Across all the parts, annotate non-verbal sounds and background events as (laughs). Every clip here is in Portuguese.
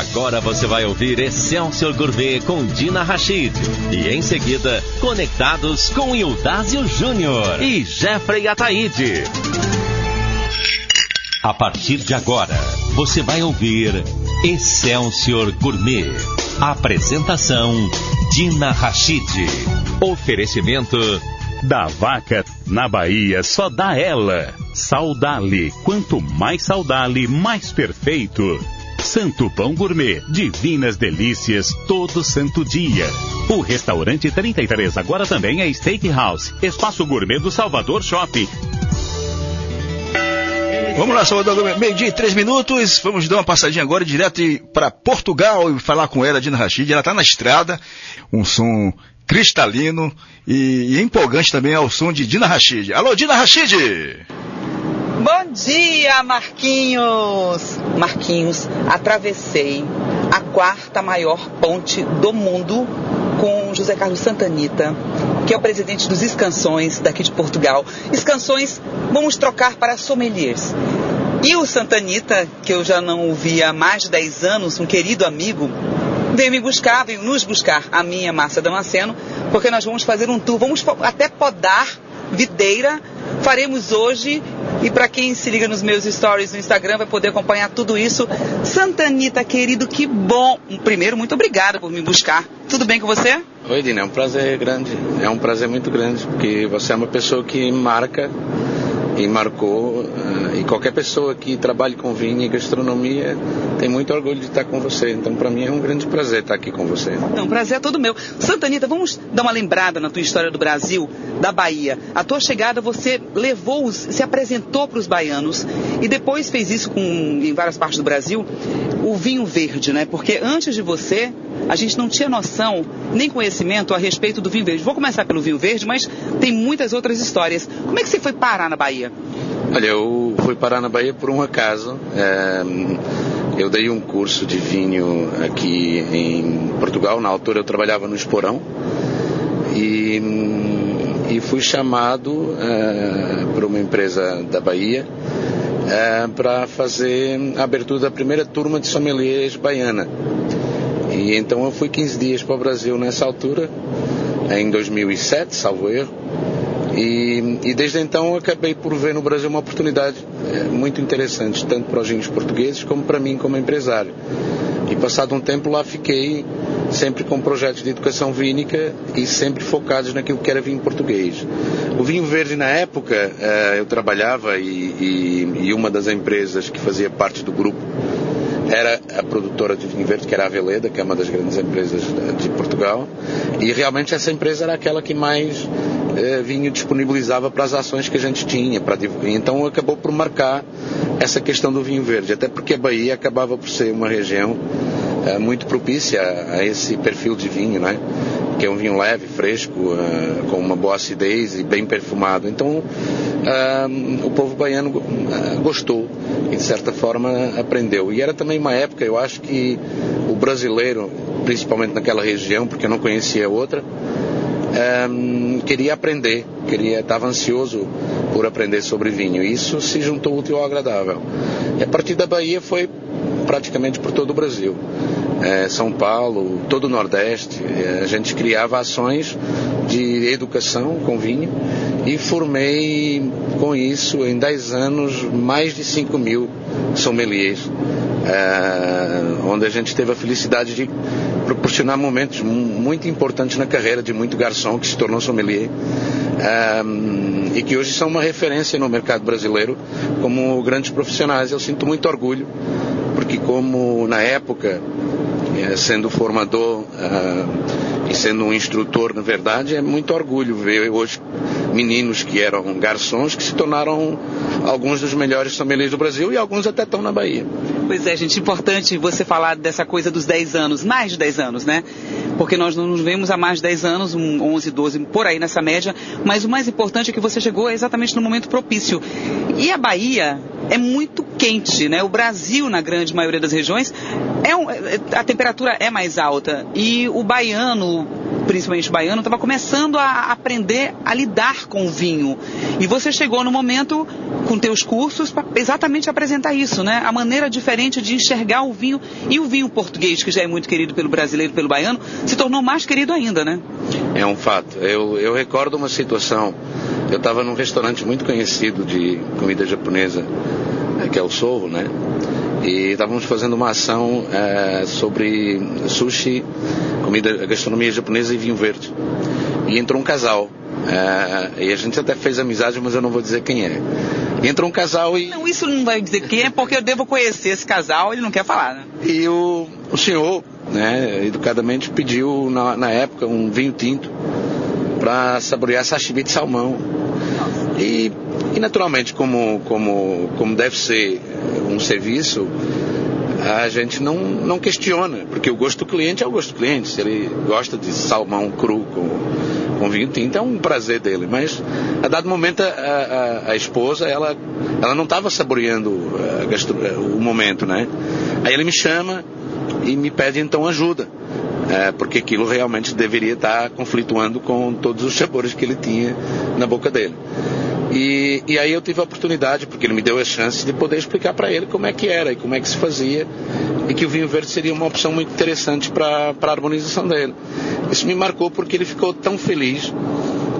Agora você vai ouvir Excelsior Gourmet com Dina Rachid. E em seguida, conectados com Ildásio Júnior e Jeffrey Ataíde. A partir de agora, você vai ouvir Excelsior Gourmet. Apresentação Dina Rachid. Oferecimento da vaca na Bahia só dá ela. Saudale. Quanto mais saudale, mais perfeito. Santo Pão Gourmet, divinas delícias todo santo dia. O restaurante 33 agora também é Steakhouse, espaço gourmet do Salvador Shopping. Vamos lá, Salvador, meio-dia e três minutos. Vamos dar uma passadinha agora direto para Portugal e falar com ela, Dina Rachid. Ela está na estrada, um som cristalino e, e empolgante também ao som de Dina Rachid. Alô, Dina Rachid! Bom dia, Marquinhos! Marquinhos, atravessei a quarta maior ponte do mundo com José Carlos Santanita, que é o presidente dos Escanções daqui de Portugal. Escanções, vamos trocar para sommeliers. E o Santanita, que eu já não ouvi há mais de 10 anos, um querido amigo, veio me buscar, veio nos buscar, a minha Márcia Damasceno, porque nós vamos fazer um tour, vamos até podar videira, faremos hoje e para quem se liga nos meus stories no Instagram vai poder acompanhar tudo isso. Santanita, querido, que bom. Primeiro, muito obrigada por me buscar. Tudo bem com você? Oi, Dina, é um prazer grande. É um prazer muito grande, porque você é uma pessoa que marca e marcou. Eh, e qualquer pessoa que trabalhe com vinho e gastronomia tem muito orgulho de estar com você. Então, para mim é um grande prazer estar aqui com você. Não, prazer é todo meu. Santa Anitta, vamos dar uma lembrada na tua história do Brasil, da Bahia. A tua chegada, você levou, se apresentou para os baianos e depois fez isso com, em várias partes do Brasil, o vinho verde, né? Porque antes de você, a gente não tinha noção nem conhecimento a respeito do vinho verde. Vou começar pelo vinho verde, mas tem muitas outras histórias. Como é que você foi parar na Bahia? Olha, eu fui parar na Bahia por um acaso. É, eu dei um curso de vinho aqui em Portugal. Na altura eu trabalhava no Esporão. E, e fui chamado é, por uma empresa da Bahia é, para fazer a abertura da primeira turma de sommeliers baiana. E então eu fui 15 dias para o Brasil nessa altura, em 2007, salvo erro. E, e, desde então acabei por ver no Brasil uma oportunidade é, muito interessante, tanto para os vinhos portugueses como para mim como empresário. E passado um tempo lá fiquei sempre com projetos de educação vínica e sempre focados naquilo que era vinho português. O vinho verde na época é, eu trabalhava e, e, e uma das empresas que fazia parte do grupo era a produtora de vinho verde, que era a Veleda, que é uma das grandes empresas de Portugal, e realmente essa empresa era aquela que mais eh, vinho disponibilizava para as ações que a gente tinha. Para, então acabou por marcar essa questão do vinho verde, até porque a Bahia acabava por ser uma região eh, muito propícia a, a, esse perfil de vinho, né? Que é um vinho leve, fresco, uh, com uma boa acidez e bem perfumado. Então, uh, o povo baiano uh, gostou e, de certa forma, aprendeu. E era também uma época, eu acho que o brasileiro, principalmente naquela região, porque eu não conhecia outra, queria aprender, queria, estava ansioso por aprender sobre vinho. Isso se juntou útil ao agradável. E a partir da Bahia foi praticamente por todo o Brasil é, São Paulo, todo o Nordeste. É, a gente criava ações de educação com vinho e formei com isso em 10 anos mais de 5 mil sommeliers, é, onde a gente teve a felicidade de proporcionar momentos muito importantes na carreira de muito garçom que se tornou sommelier é, e que hoje são uma referência no mercado brasileiro como grandes profissionais. Eu sinto muito orgulho porque como na época sendo formador uh, e sendo um instrutor, na verdade, é muito orgulho ver hoje meninos que eram garçons que se tornaram alguns dos melhores sommeliers do Brasil e alguns até estão na Bahia. Pois é, gente, importante você falar dessa coisa dos 10 anos, mais de 10 anos, né? Porque nós não nos vemos há mais de 10 anos, um 11, 12, por aí nessa média, mas o mais importante é que você chegou exatamente no momento propício. E a Bahia é muito quente, né? O Brasil, na grande maioria das regiões, é um, a temperatura é mais alta e o baiano, principalmente o baiano, estava começando a aprender a lidar com o vinho. E você chegou no momento com teus cursos para exatamente apresentar isso, né? A maneira diferente de enxergar o vinho e o vinho português, que já é muito querido pelo brasileiro, pelo baiano, se tornou mais querido ainda, né? É um fato. Eu, eu recordo uma situação. Eu estava num restaurante muito conhecido de comida japonesa, que é o Sorro, né? E estávamos fazendo uma ação é, sobre sushi, comida, gastronomia japonesa e vinho verde. E entrou um casal. É, e a gente até fez amizade, mas eu não vou dizer quem é. E entrou um casal e. Não, isso não vai dizer quem é, porque eu devo conhecer esse casal, ele não quer falar, né? E o, o senhor, né, educadamente pediu na, na época um vinho tinto para saborear sashimi de salmão. E, e naturalmente, como, como, como deve ser um serviço, a gente não, não questiona, porque o gosto do cliente é o gosto do cliente. Se ele gosta de salmão cru com, com vinho tinto, é um prazer dele. Mas, a dado momento, a, a, a esposa, ela, ela não estava saboreando o momento, né? Aí ele me chama e me pede então ajuda. É, porque aquilo realmente deveria estar conflituando com todos os sabores que ele tinha na boca dele. E, e aí eu tive a oportunidade, porque ele me deu a chance de poder explicar para ele como é que era e como é que se fazia e que o vinho verde seria uma opção muito interessante para a harmonização dele. Isso me marcou porque ele ficou tão feliz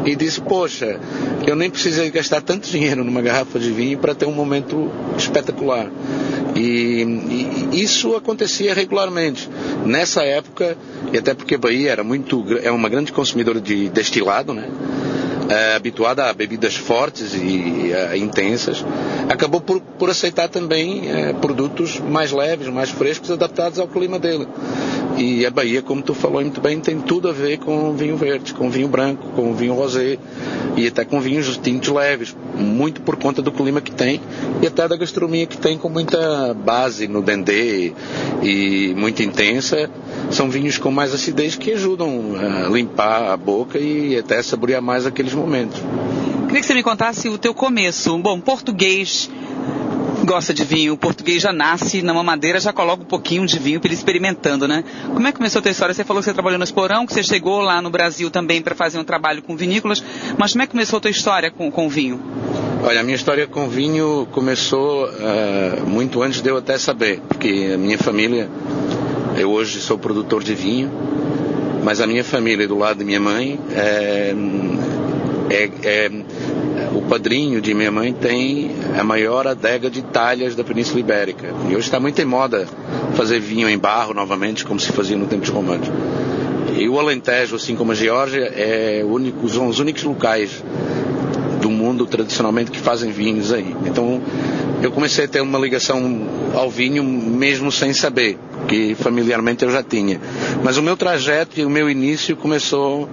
e disse: Poxa, eu nem precisei gastar tanto dinheiro numa garrafa de vinho para ter um momento espetacular. E, e, isso acontecia regularmente. Nessa época, e até porque Bahia era muito, é uma grande consumidora de destilado, né? É, habituada a bebidas fortes e é, intensas, acabou por, por aceitar também é, produtos mais leves, mais frescos, adaptados ao clima dele. E a Bahia, como tu falou muito bem, tem tudo a ver com vinho verde, com vinho branco, com vinho rosé e até com vinhos tintos leves, muito por conta do clima que tem e até da gastronomia que tem com muita base no dendê e muito intensa. São vinhos com mais acidez que ajudam a limpar a boca e até saborear mais aqueles momentos. Queria que você me contasse o teu começo. Bom, português gosta de vinho, o português já nasce na mamadeira, já coloca um pouquinho de vinho para ele experimentando, né? Como é que começou a tua história? Você falou que você trabalhou no Esporão, que você chegou lá no Brasil também para fazer um trabalho com vinícolas, mas como é que começou a tua história com, com vinho? Olha, a minha história com vinho começou uh, muito antes de eu até saber, porque a minha família, eu hoje sou produtor de vinho, mas a minha família do lado de minha mãe é, é, é o padrinho de minha mãe tem a maior adega de talhas da Península Ibérica. E hoje está muito em moda fazer vinho em barro novamente, como se fazia no tempo de romanos. E o Alentejo, assim como a Geórgia, é único, são os únicos locais do mundo tradicionalmente que fazem vinhos aí. Então eu comecei a ter uma ligação ao vinho mesmo sem saber, que familiarmente eu já tinha. Mas o meu trajeto e o meu início começou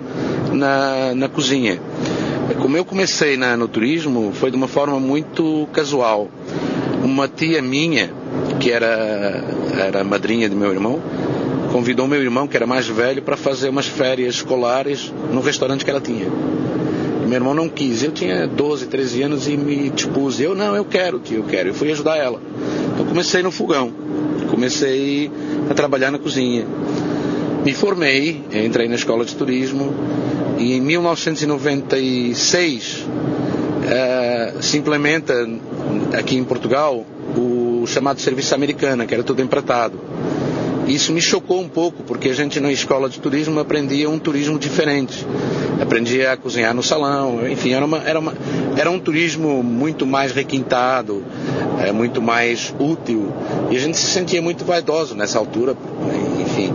na, na cozinha. Como eu comecei na, no turismo, foi de uma forma muito casual. Uma tia minha, que era, era madrinha de meu irmão, convidou meu irmão, que era mais velho, para fazer umas férias escolares no restaurante que ela tinha. Meu irmão não quis. Eu tinha 12, 13 anos e me dispus. Eu, não, eu quero, tio, eu quero. Eu fui ajudar ela. Então comecei no fogão. Comecei a trabalhar na cozinha. Me formei, entrei na escola de turismo e em 1996 uh, eh, se implementa aqui em Portugal o chamado serviço americana, que era tudo empratado. Isso me chocou um pouco, porque a gente na escola de turismo aprendia um turismo diferente. Aprendia a cozinhar no salão, enfim, era, uma, era, uma, era um turismo muito mais requintado, é, muito mais útil. E a gente se sentia muito vaidoso nessa altura, enfim.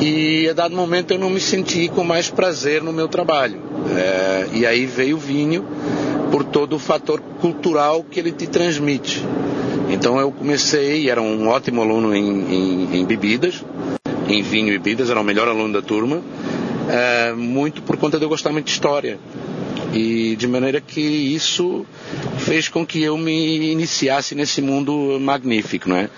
E a dado momento eu não me senti com mais prazer no meu trabalho. É, e aí veio o vinho por todo o fator cultural que ele te transmite. Então eu comecei, era um ótimo aluno em, em, em bebidas, em vinho e bebidas, era o melhor aluno da turma, é, muito por conta de eu gostar muito de história. E de maneira que isso fez com que eu me iniciasse nesse mundo magnífico, não é?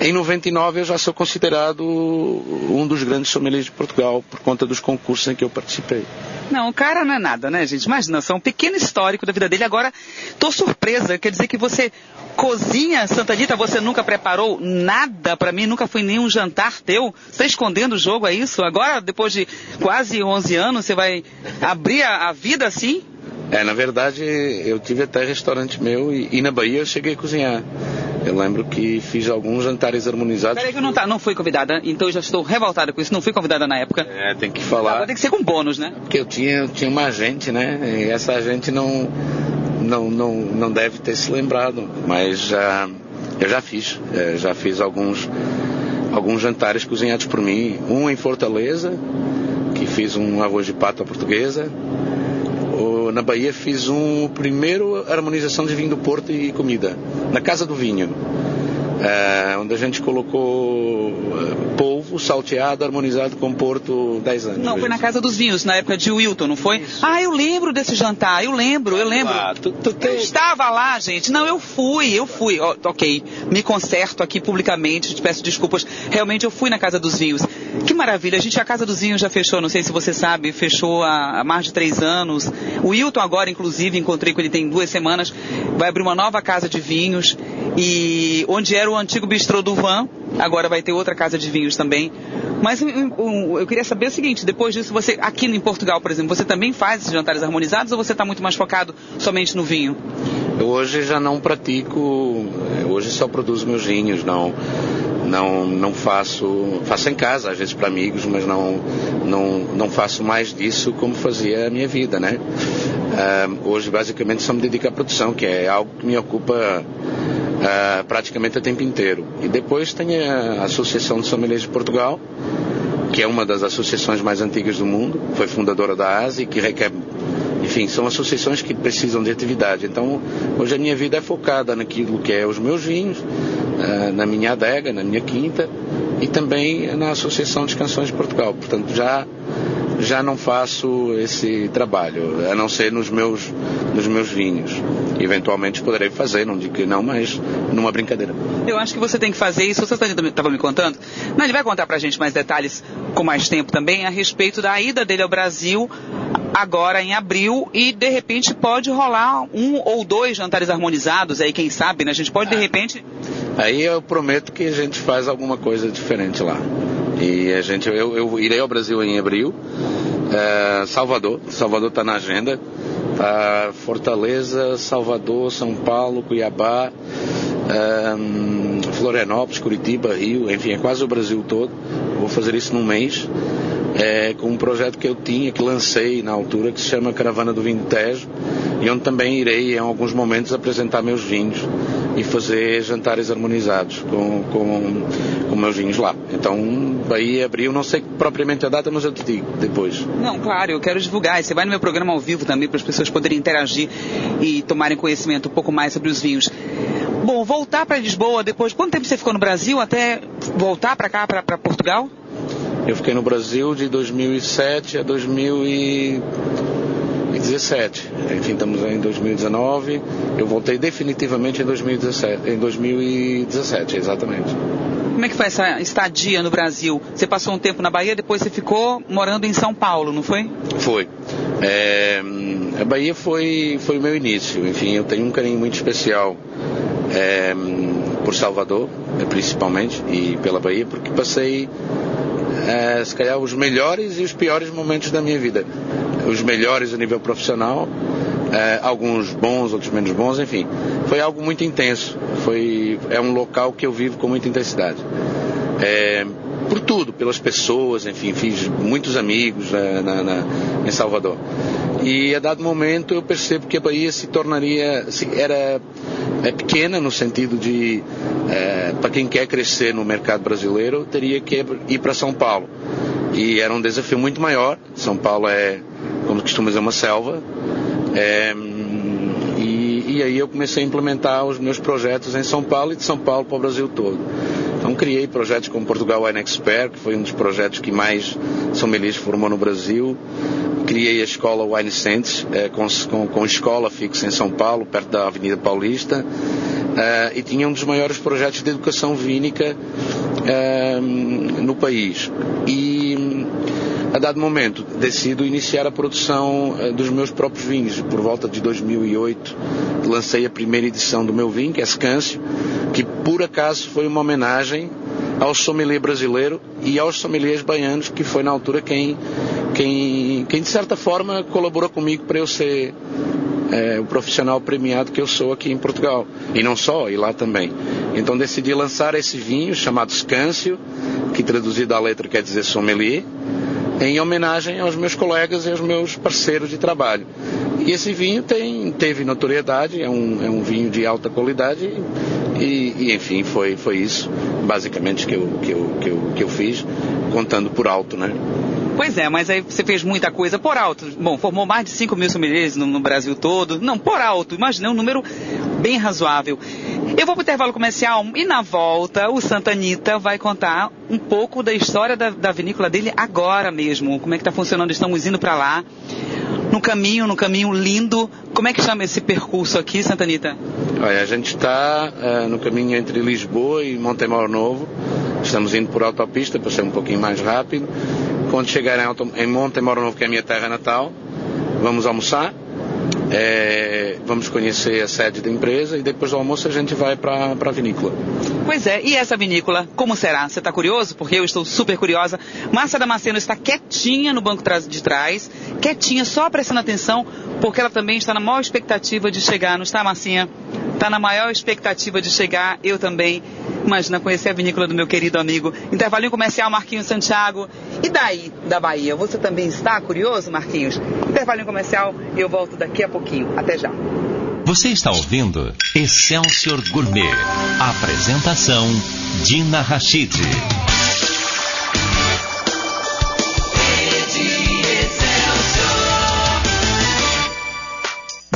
Em 99 eu já sou considerado um dos grandes sommeliers de Portugal por conta dos concursos em que eu participei. Não, o cara não é nada, né, gente? Imagina, só um pequeno histórico da vida dele. Agora, tô surpresa. Quer dizer que você cozinha, Santa Anitta, você nunca preparou nada para mim? Nunca foi nenhum jantar teu? Você tá escondendo o jogo, é isso? Agora, depois de quase 11 anos, você vai abrir a, a vida assim? É, na verdade, eu tive até restaurante meu e, e na Bahia eu cheguei a cozinhar. Eu lembro que fiz alguns jantares harmonizados. Peraí que eu não, tá, não fui convidada, então eu já estou revoltada com isso. Não fui convidada na época. É, tem que falar. Agora tem que ser com bônus, né? Porque eu tinha, eu tinha uma gente, né? E essa gente não, não, não, não deve ter se lembrado. Mas já, eu já fiz. É, já fiz alguns, alguns jantares cozinhados por mim. Um em Fortaleza, que fiz um arroz de pata portuguesa na Bahia fiz um primeiro harmonização de vinho do Porto e comida, na Casa do Vinho. É, onde a gente colocou eh, polvo salteado, harmonizado com Porto 10 anos. Não, foi na Casa dos Vinhos, na época de Wilton, não foi? Isso. Ah, eu lembro desse jantar, eu lembro, eu lembro. Ah, tu, tu Eu estava lá, gente. Não, eu fui, eu fui. Oh, ok, me conserto aqui publicamente, te peço desculpas. Realmente eu fui na Casa dos Vinhos. Que maravilha, a gente, a Casa dos Vinhos já fechou, não sei se você sabe, fechou há, há mais de três anos. O Wilton agora, inclusive, encontrei com ele tem duas semanas, vai abrir uma nova casa de vinhos e onde era o antigo bistrô do Van, agora vai ter outra casa de vinhos também. Mas eu, queria saber o seguinte, depois disso, você aqui em Portugal, por exemplo, você também faz esses jantares harmonizados ou você está muito mais focado somente no vinho? Hoje já não pratico, hoje só produzo meus vinhos, não não não faço faço em casa às vezes para amigos mas não não não faço mais disso como fazia a minha vida né uh, hoje basicamente só me dedico à produção que é algo que me ocupa uh, praticamente o tempo inteiro. E depois tem a Associação de Sommeliers de Portugal, que é uma das associações mais antigas do mundo, foi fundadora da ASI, que requer enfim, são associações que precisam de atividade. Então, hoje a minha vida é focada naquilo que é os meus vinhos, uh, na minha adega, na minha quinta e também na Associação de Canções de Portugal. Portanto, já já não faço esse trabalho, a não ser nos meus, nos meus vinhos. Eventualmente poderei fazer, não digo que não, mas numa brincadeira. Eu acho que você tem que fazer isso, você estava me contando. Não, ele vai contar para a gente mais detalhes com mais tempo também a respeito da ida dele ao Brasil agora em abril e de repente pode rolar um ou dois jantares harmonizados aí, quem sabe, né? A gente pode de repente. Aí eu prometo que a gente faz alguma coisa diferente lá. E a gente, eu, eu irei ao Brasil em abril. É, Salvador, Salvador está na agenda. Tá Fortaleza, Salvador, São Paulo, Cuiabá, é, Florianópolis, Curitiba, Rio, enfim, é quase o Brasil todo. Vou fazer isso num mês. É, com um projeto que eu tinha, que lancei na altura, que se chama Caravana do Vinho Tejo, e onde também irei, em alguns momentos, apresentar meus vinhos e fazer jantares harmonizados com, com, com meus vinhos lá. Então, aí abriu, não sei propriamente a data, mas eu te digo depois. Não, claro, eu quero divulgar. Você vai no meu programa ao vivo também para as pessoas poderem interagir e tomarem conhecimento um pouco mais sobre os vinhos. Bom, voltar para Lisboa depois. Quanto tempo você ficou no Brasil até voltar para cá, para Portugal? Eu fiquei no Brasil de 2007 a 2000 2017. Enfim, estamos em 2019. Eu voltei definitivamente em 2017, em 2017, exatamente. Como é que foi essa estadia no Brasil? Você passou um tempo na Bahia, depois você ficou morando em São Paulo, não foi? Foi. É, a Bahia foi, foi o meu início. Enfim, eu tenho um carinho muito especial é, por Salvador, principalmente, e pela Bahia, porque passei é, se calhar os melhores e os piores momentos da minha vida. Os melhores a nível profissional, é, alguns bons, outros menos bons, enfim. Foi algo muito intenso. Foi, é um local que eu vivo com muita intensidade. É, por tudo, pelas pessoas, enfim, fiz muitos amigos é, na, na, em Salvador. E a dado momento eu percebo que a Bahia se tornaria, se, era é pequena no sentido de, é, para quem quer crescer no mercado brasileiro, teria que ir para São Paulo. E era um desafio muito maior. São Paulo é, como costuma dizer, uma selva. É, e, e aí eu comecei a implementar os meus projetos em São Paulo e de São Paulo para o Brasil todo. Então criei projetos como Portugal Wine Expert, que foi um dos projetos que mais sommeliers formou no Brasil. Criei a escola Wine Sense, eh, com, com, com, escola fixa em São Paulo, perto da Avenida Paulista. Eh, e tinha um dos maiores projetos de educação vínica eh, no país. E a dado momento decido iniciar a produção dos meus próprios vinhos. Por volta de 2008 lancei a primeira edição do meu vinho, que é Scâncio, que por acaso foi uma homenagem ao sommelier brasileiro e aos sommeliers baianos, que foi na altura quem, quem, quem de certa forma colaborou comigo para eu ser é, o profissional premiado que eu sou aqui em Portugal. E não só, e lá também. Então decidi lançar esse vinho chamado Scâncio, que traduzido à letra quer dizer sommelier, em homenagem aos meus colegas e aos meus parceiros de trabalho. E esse vinho tem, teve notoriedade, é um, é um vinho de alta qualidade e, e, enfim, foi, foi isso basicamente que eu, que, eu, que, eu, que eu fiz, contando por alto, né? Pois é, mas aí você fez muita coisa por alto. Bom, formou mais de 5 mil sommeliers no, no, Brasil todo. Não, por alto, imagina um número bem razoável. Eu vou para o intervalo comercial e na volta o Santa Anitta vai contar um pouco da história da, da vinícola dele agora mesmo. Como é que está funcionando, estamos indo para lá. No caminho, no caminho lindo. Como é que chama esse percurso aqui, Santa Anitta? Olha, a gente está uh, no caminho entre Lisboa e Montemor Novo. Estamos indo por autopista para ser um pouquinho mais rápido. Quando chegar em, em Montemor Novo, que é a minha terra natal, vamos almoçar é, vamos conhecer a sede da empresa e depois do almoço a gente vai para a vinícola. Pois é, e essa vinícola, como será? Você está curioso? Porque eu estou super curiosa. Márcia Damasceno está quietinha no banco de trás, quietinha, só prestando atenção, porque ela também está na maior expectativa de chegar, não está, Marcinha? Está na maior expectativa de chegar, eu também. Imagina conhecer a vinícola do meu querido amigo. Intervalinho comercial Marquinhos Santiago. E daí, da Bahia? Você também está curioso, Marquinhos? Intervalinho comercial, eu volto daqui a pouquinho. Até já. Você está ouvindo Excelsior Gourmet. Apresentação Dina Rachid.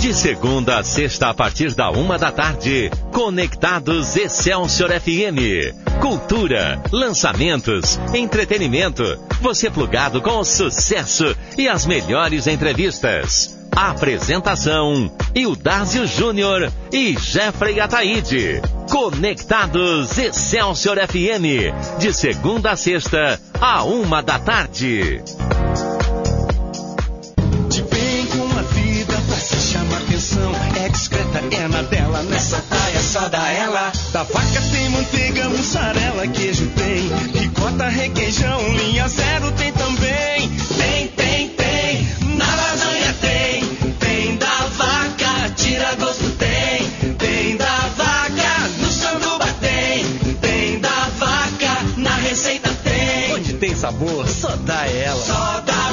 De segunda a sexta, a partir da uma da tarde, Conectados Excelsior FM. Cultura, lançamentos, entretenimento. Você plugado com o sucesso e as melhores entrevistas. Apresentação: Ildásio Júnior e Jeffrey Ataíde. Conectados Excelsior FM. De segunda a sexta, a uma da tarde. é na dela, nessa praia só dá ela. Da vaca tem manteiga, mussarela, queijo tem. Ricota, requeijão, linha zero tem também. Sabor, só dá ela. Só da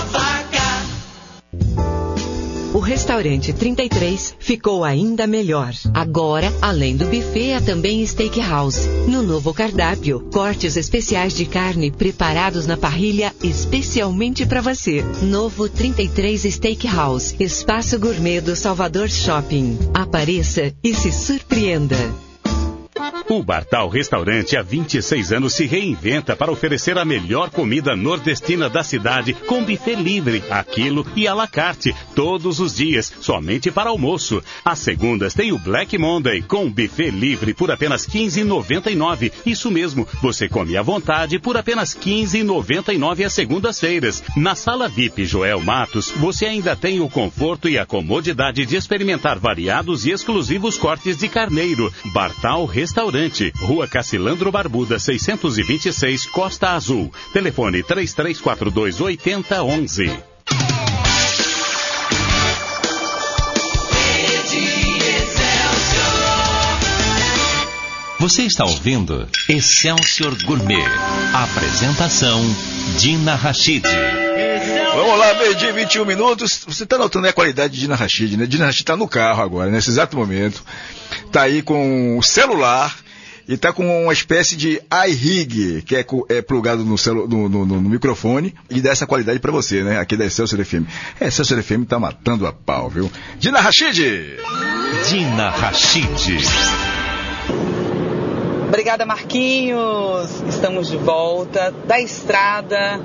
o restaurante 33 ficou ainda melhor. Agora, além do buffet, há também steakhouse. No novo cardápio, cortes especiais de carne preparados na parrilha especialmente para você. Novo 33 Steakhouse, espaço gourmet do Salvador Shopping. Apareça e se surpreenda. O Bartal Restaurante há 26 anos se reinventa para oferecer a melhor comida nordestina da cidade com buffet livre, aquilo e à la carte, todos os dias, somente para almoço. Às segundas tem o Black Monday com buffet livre por apenas 15,99. Isso mesmo, você come à vontade por apenas 15,99 às segundas-feiras. Na sala VIP Joel Matos, você ainda tem o conforto e a comodidade de experimentar variados e exclusivos cortes de carneiro. Bartal Restaurante Restaurante, Rua Cacilandro Barbuda, 626, Costa Azul. Telefone 3342 8011. Você está ouvindo Excelsior Gourmet. Apresentação Dina Rachid. Vamos lá, meio dia 21 minutos. Você está notando a qualidade de Dina Rachid, né? Dina Rachid está no carro agora, nesse exato momento. Está aí com o celular e está com uma espécie de iRig, que é, é plugado no, celu, no, no, no, microfone e dá essa qualidade para você, né? Aqui da Excelsior FM. É, Excelsior FM tá matando a pau, viu? Dina Rachid! Dina Rachid. Obrigada, Marquinhos. Estamos de volta da estrada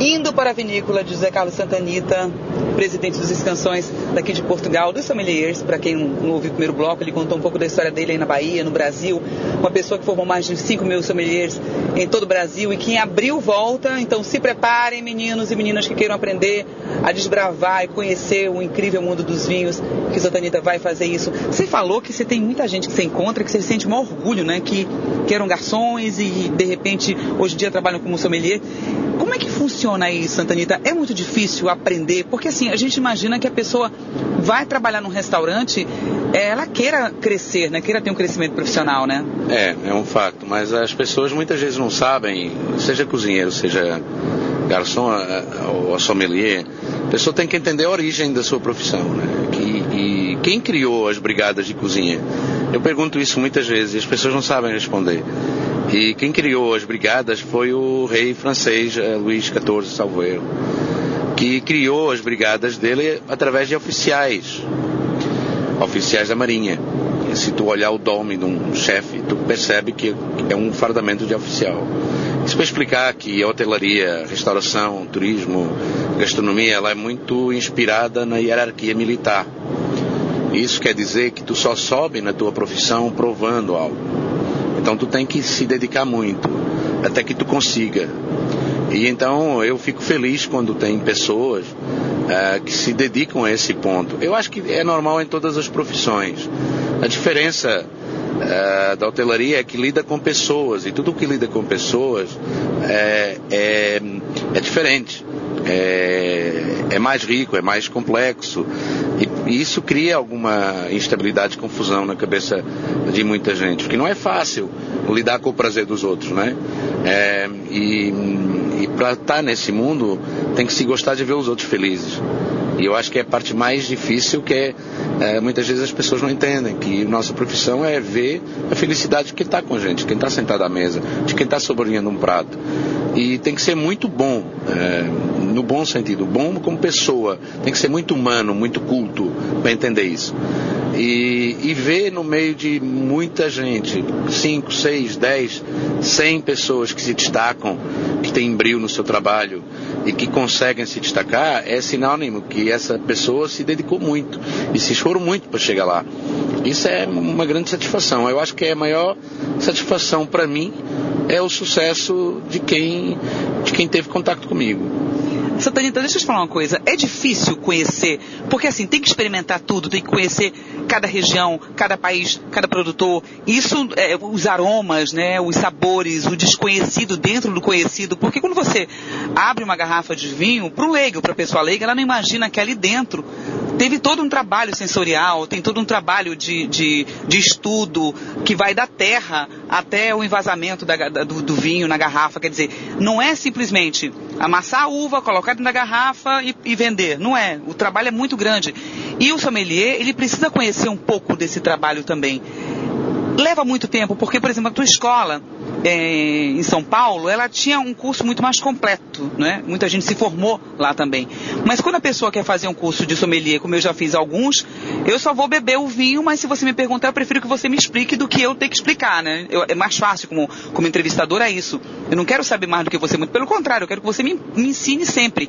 indo para a vinícola de José Carlos Santanita, presidente dos Escansões daqui de Portugal, dos sommeliers, para quem não ouviu o primeiro bloco, ele contou um pouco da história dele aí na Bahia, no Brasil, uma pessoa que formou mais de 5 mil sommeliers em todo o Brasil e que em abril volta, então se preparem meninos e meninas que queiram aprender a desbravar e conhecer o incrível mundo dos vinhos, que Santanita vai fazer isso. Você falou que você tem muita gente que você encontra que você sente um orgulho, né, que, que eram garçons e de repente hoje em dia trabalham como sommelier. Como é que funciona isso, Santanita? É muito difícil aprender, porque assim, a gente imagina que a pessoa vai trabalhar num restaurante, é, ela queira crescer, né? Queira ter um crescimento profissional, né? É, é um fato, mas as pessoas muitas vezes não sabem, seja cozinheiro, seja garçom ou sommelier, a pessoa tem que entender a origem da sua profissão, né? Que, e quem criou as brigadas de cozinha? Eu pergunto isso muitas vezes e as pessoas não sabem responder. E quem criou as brigadas foi o rei francês eh, Luís XIV Salveiro, que criou as brigadas dele através de oficiais, oficiais da marinha. E se tu olhar o dome de um chefe, tu percebe que é um fardamento de oficial. Isso para explicar que a hotelaria, restauração, turismo, gastronomia, ela é muito inspirada na hierarquia militar. Isso quer dizer que tu só sobe na tua profissão provando algo. Então tu tem que se dedicar muito até que tu consiga. E então eu fico feliz quando tem pessoas uh, que se dedicam a esse ponto. Eu acho que é normal em todas as profissões. A diferença uh, da hotelaria é que lida com pessoas e tudo que lida com pessoas é, é, é diferente. É, é, mais rico, é mais complexo. E, e, isso cria alguma instabilidade, confusão na cabeça de muita gente. Porque não é fácil lidar com o prazer dos outros, né? É, e, e para estar tá nesse mundo, tem que se gostar de ver os outros felizes. E eu acho que é a parte mais difícil que é, é muitas vezes as pessoas não entendem que nossa profissão é ver a felicidade de quem está com a gente, quem está sentado à mesa, de quem está sobrevindo um prato. E tem que ser muito bom, é, no bom sentido, bom como pessoa, tem que ser muito humano, muito culto para entender isso. E, e ver no meio de muita gente, 5, 6, 10, 100 pessoas que se destacam, que têm brilho no seu trabalho e que conseguem se destacar, é sinônimo que essa pessoa se dedicou muito e se esforçou muito para chegar lá. Isso é uma grande satisfação. Eu acho que é a maior satisfação para mim é o sucesso de quem, de quem teve contato comigo. Santanita, deixa eu te falar uma coisa. É difícil conhecer, porque assim, tem que experimentar tudo, tem que conhecer cada região, cada país, cada produtor. Isso, é, os aromas, né, os sabores, o desconhecido dentro do conhecido. Porque quando você abre uma garrafa de vinho, para o leigo, para a pessoa leiga, ela não imagina que ali dentro teve todo um trabalho sensorial, tem todo um trabalho de, de, de estudo que vai da terra até o envasamento da, da, do, do, vinho na garrafa. Quer dizer, não é simplesmente amassar a uva, colocar dentro da garrafa e, e vender. Não é. O trabalho é muito grande. E o sommelier, ele precisa conhecer um pouco desse trabalho também. Leva muito tempo, porque, por exemplo, a tua escola, em São Paulo, ela tinha um curso muito mais completo, né? Muita gente se formou lá também. Mas quando a pessoa quer fazer um curso de sommelier, como eu já fiz alguns, eu só vou beber o vinho, mas se você me perguntar, eu prefiro que você me explique do que eu ter que explicar, né? Eu, é mais fácil como, como entrevistador, é isso. Eu não quero saber mais do que você, muito pelo contrário, eu quero que você me, me ensine sempre.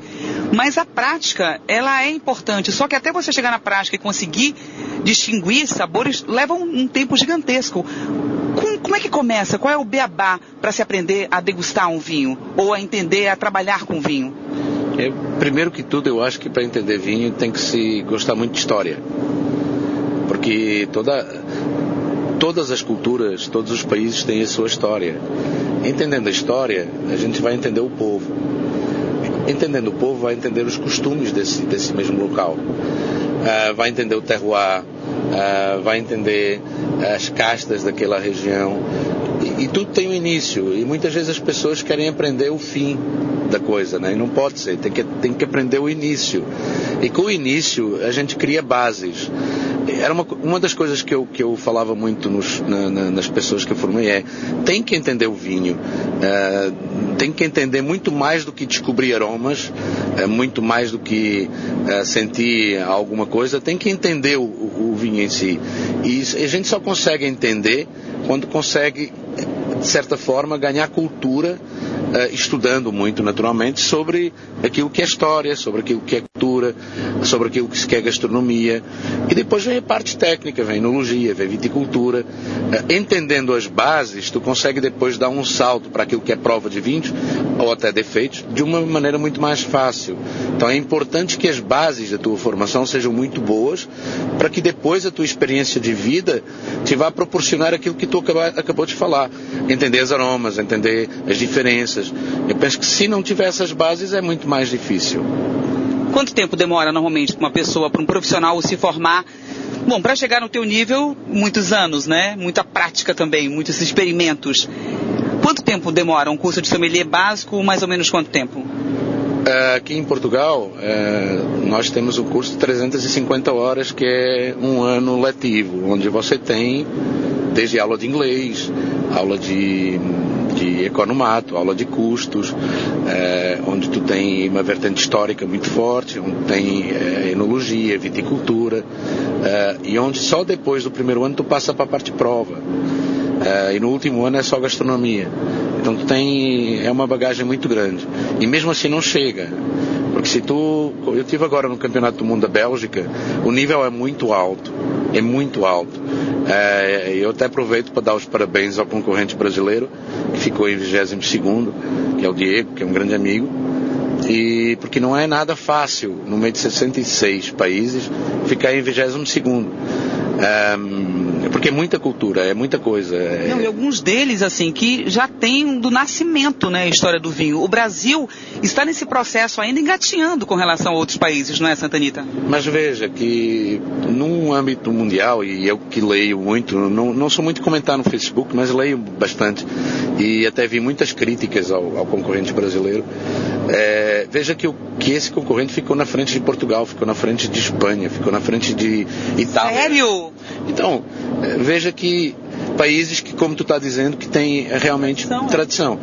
Mas a prática, ela é importante, só que até você chegar na prática e conseguir distinguir sabores, leva um, um tempo gigantesco. Como, como, é que começa? Qual é o beabá para se aprender a degustar um vinho? Ou a entender a trabalhar com vinho? É, primeiro que tudo, eu acho que para entender vinho tem que se gostar muito de história. Porque toda, todas as culturas, todos os países têm a sua história. Entendendo a história, a gente vai entender o povo. Entendendo o povo, vai entender os costumes desse, desse mesmo local. Uh, vai entender o terroir, uh, vai entender as castas daquela região. E, e, tudo tem um início. E muitas vezes as pessoas querem aprender o fim da coisa, né? E não pode ser. Tem que, tem que aprender o início. E com o início a gente cria bases. Era uma, uma das coisas que eu, que eu falava muito nos, na, na, nas pessoas que eu formei é tem que entender o vinho. Uh, tem que entender muito mais do que descobrir aromas, uh, muito mais do que uh, sentir alguma coisa. Tem que entender o, o, o vinho em si. E a gente só consegue entender quando consegue, de certa forma, ganhar cultura estudando muito naturalmente sobre aquilo que é história, sobre aquilo que é cultura, sobre aquilo que é gastronomia. E depois vem a parte técnica, vem enologia, vem viticultura. Uh, entendendo as bases, tu consegue depois dar um salto para aquilo que é prova de vinhos, ou até defeitos, de uma maneira muito mais fácil. Então é importante que as bases da tua formação sejam muito boas, para que depois a tua experiência de vida te vá proporcionar aquilo que tu acabou de falar. Entender os aromas, entender as diferenças, coisas. Eu penso que se não tiver essas bases é muito mais difícil. Quanto tempo demora normalmente para uma pessoa, para um profissional se formar? Bom, para chegar no teu nível, muitos anos, né? Muita prática também, muitos experimentos. Quanto tempo demora um curso de sommelier básico? Mais ou menos quanto tempo? É, aqui em Portugal, é, nós temos o curso de 350 horas, que é um ano letivo, onde você tem desde aula de inglês, aula de, de economato, aula de custos, é, onde tu tem uma vertente histórica muito forte, onde tem é, enologia, viticultura, é, e onde só depois do primeiro ano tu passa para a parte prova. E no último ano é só gastronomia. Então tu tem é uma bagagem muito grande. E mesmo assim não chega. Porque se tu. Eu tive agora no Campeonato do Mundo da Bélgica, o nível é muito alto. É muito alto. É, eu até aproveito para dar os parabéns ao concorrente brasileiro, ficou em 22, que é o Diego, que é um grande amigo. E porque não é nada fácil, no meio de 66 países, ficar em 22. Um, porque é muita cultura, é muita coisa. É... Não, e alguns deles, assim, que já tem do nascimento, né, a história do vinho. O Brasil está nesse processo ainda engatinhando com relação a outros países, não é, Santa Anitta? Mas veja que num âmbito mundial, e eu que leio muito, não, não sou muito comentar no Facebook, mas leio bastante, e até vi muitas críticas ao, ao concorrente brasileiro. É, veja que, o, que esse concorrente ficou na frente de Portugal, ficou na frente de Espanha, ficou na frente de Itália. Sério? Então, é, veja que países que, como tu está dizendo, que tem realmente tradição. tradição.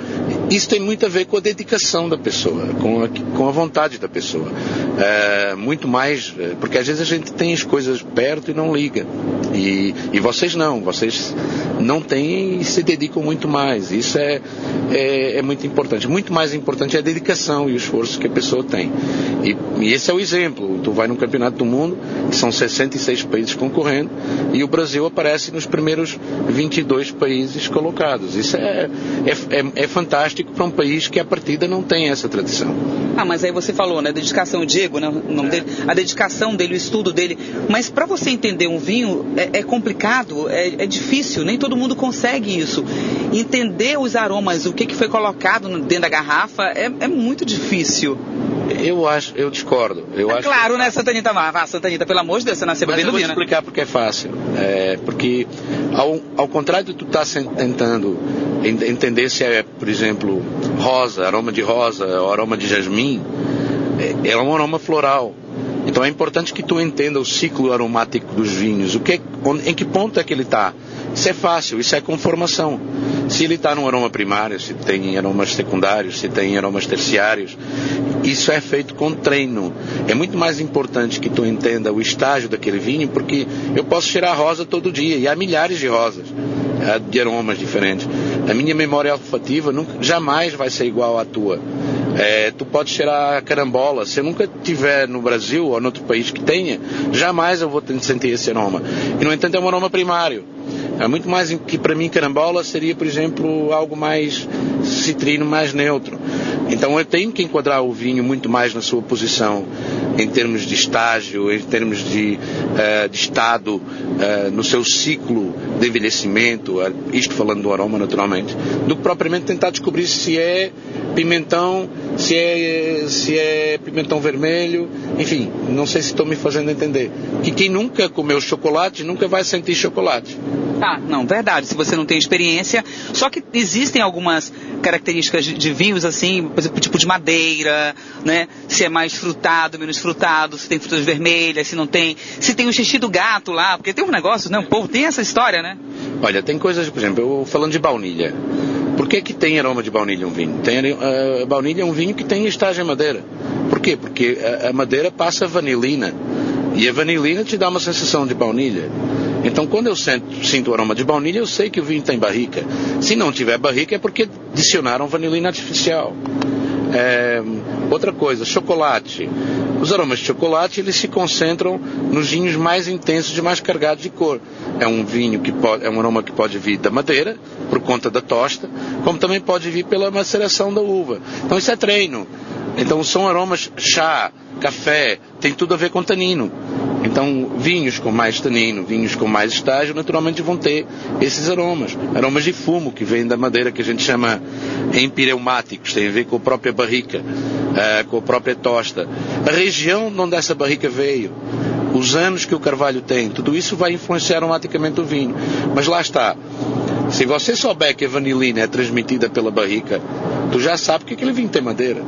Isso tem muito a ver com a dedicação da pessoa, com a, com a vontade da pessoa. É, muito mais, é, porque às vezes a gente tem as coisas perto e não liga. E, e vocês não, vocês não têm e se dedicam muito mais. Isso é, é, é, muito importante. Muito mais importante é a dedicação e o esforço que a pessoa tem. E, e esse é o exemplo. Tu vai no Campeonato do Mundo, são 66 países concorrendo, e o Brasil aparece nos primeiros 22 países colocados. Isso é, é, é, é para um país que a partida não tem essa tradição. Ah, mas aí você falou, né? Dedicação, Diego, né? O nome é. dele, a dedicação dele, o estudo dele. Mas para você entender um vinho é, é complicado, é, é, difícil, nem todo mundo consegue isso. Entender os aromas, o que, que foi colocado dentro da garrafa, é, é muito difícil. Eu acho, eu discordo. Eu é acho claro, que... né, Santanita? Ah, Santanita, pelo amor de Deus, você nasceu bebendo vinho, eu vou explicar porque é fácil. É, porque, ao, ao contrário de tu estar tá tentando entender se é, por exemplo, rosa, aroma de rosa, ou aroma de jasmim, é, é um aroma floral. Então é importante que tu entenda o ciclo aromático dos vinhos, o que, em que ponto é que ele está. Isso é fácil, isso é conformação. Se ele está num aroma primário, se tem aromas secundários, se tem aromas terciários, isso é feito com treino. É muito mais importante que tu entenda o estágio daquele vinho, porque eu posso cheirar rosa todo dia, e há milhares de rosas, de aromas diferentes. A minha memória olfativa nunca, jamais vai ser igual à tua. É, tu pode cheirar carambola. Se eu nunca tiver no Brasil ou outro país que tenha, jamais eu vou sentir esse aroma. E no entanto é um aroma primário. É muito mais que para mim carambola seria, por exemplo, algo mais citrino, mais neutro. Então eu tenho que enquadrar o vinho muito mais na sua posição em termos de estágio, em termos de, uh, de estado, uh, no seu ciclo de envelhecimento, uh, isto falando do aroma naturalmente, do que propriamente tentar descobrir se é pimentão, se é, se é pimentão vermelho, enfim, não sei se estou me fazendo entender. Que quem nunca comeu chocolate nunca vai sentir chocolate. Ah, não, verdade. Se você não tem experiência. Só que existem algumas características de vinhos, assim, por exemplo, tipo de madeira, né? Se é mais frutado, menos frutado, se tem frutas vermelhas, se não tem. Se tem o xixi do gato lá, porque tem um negócio, né? O povo tem essa história, né? Olha, tem coisas, por exemplo, eu falando de baunilha. Por que, que tem aroma de baunilha um vinho? Tem, uh, baunilha é um vinho que tem estágio em madeira. Por quê? Porque a, a madeira passa vanilina. E a vanilina te dá uma sensação de baunilha. Então, quando eu sinto, sinto o aroma de baunilha, eu sei que o vinho tem barrica. Se não tiver barrica, é porque adicionaram vanilina artificial. É, outra coisa, chocolate. Os aromas de chocolate eles se concentram nos vinhos mais intensos e mais carregados de cor. É um vinho que pode, é um aroma que pode vir da madeira, por conta da tosta, como também pode vir pela maceração da uva. Então isso é treino. Então são aromas chá, café, tem tudo a ver com tanino. Então, vinhos com mais tanino, vinhos com mais estágio, naturalmente vão ter esses aromas. Aromas de fumo, que vêm da madeira, que a gente chama empireumáticos, tem a ver com a própria barrica, uh, com a própria tosta. A região de onde essa barrica veio, os anos que o carvalho tem, tudo isso vai influenciar aromaticamente o vinho. Mas lá está. Se você souber que a vanilina é transmitida pela barrica, tu já sabe que aquele vinho tem madeira.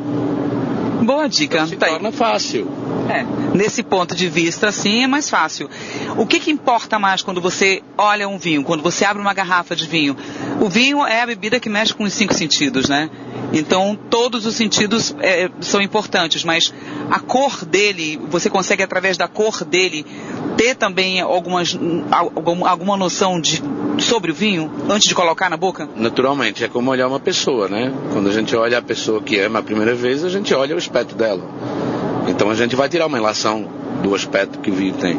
Boa dica. Então, se tá torna fácil. É, nesse ponto de vista, sim, é mais fácil. O que, que importa mais quando você olha um vinho, quando você abre uma garrafa de vinho? O vinho é a bebida que mexe com os cinco sentidos, né? Então, todos os sentidos é, são importantes, mas a cor dele, você consegue, através da cor dele, ter também algumas, alguma noção de, sobre o vinho antes de colocar na boca? Naturalmente, é como olhar uma pessoa, né? Quando a gente olha a pessoa que ama a primeira vez, a gente olha o aspecto dela. Então a gente vai tirar uma relação do aspecto que o vinho tem.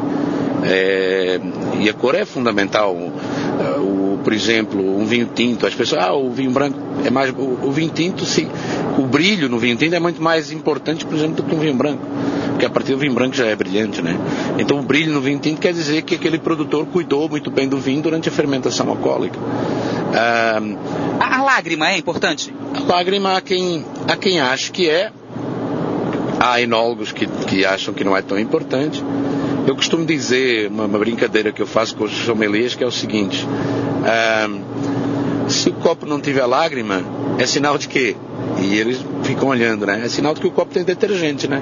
É, e a cor é fundamental. O, por exemplo, um vinho tinto, as pessoas, ah, o vinho branco é mais. O, o vinho tinto, se, o brilho no vinho tinto é muito mais importante, por exemplo, do que um vinho branco. Porque a partir do vinho branco já é brilhante, né? Então o brilho no vinho tinto quer dizer que aquele produtor cuidou muito bem do vinho durante a fermentação alcoólica. Ah, a, a lágrima é importante? A lágrima há quem, há quem acha que é, Há enólogos que, que acham que não é tão importante. Eu costumo dizer, uma, uma brincadeira que eu faço com os sommeliers, que é o seguinte: se o copo não tiver lágrima, é sinal de quê? E eles ficam olhando, né? É sinal de que o copo tem detergente, né?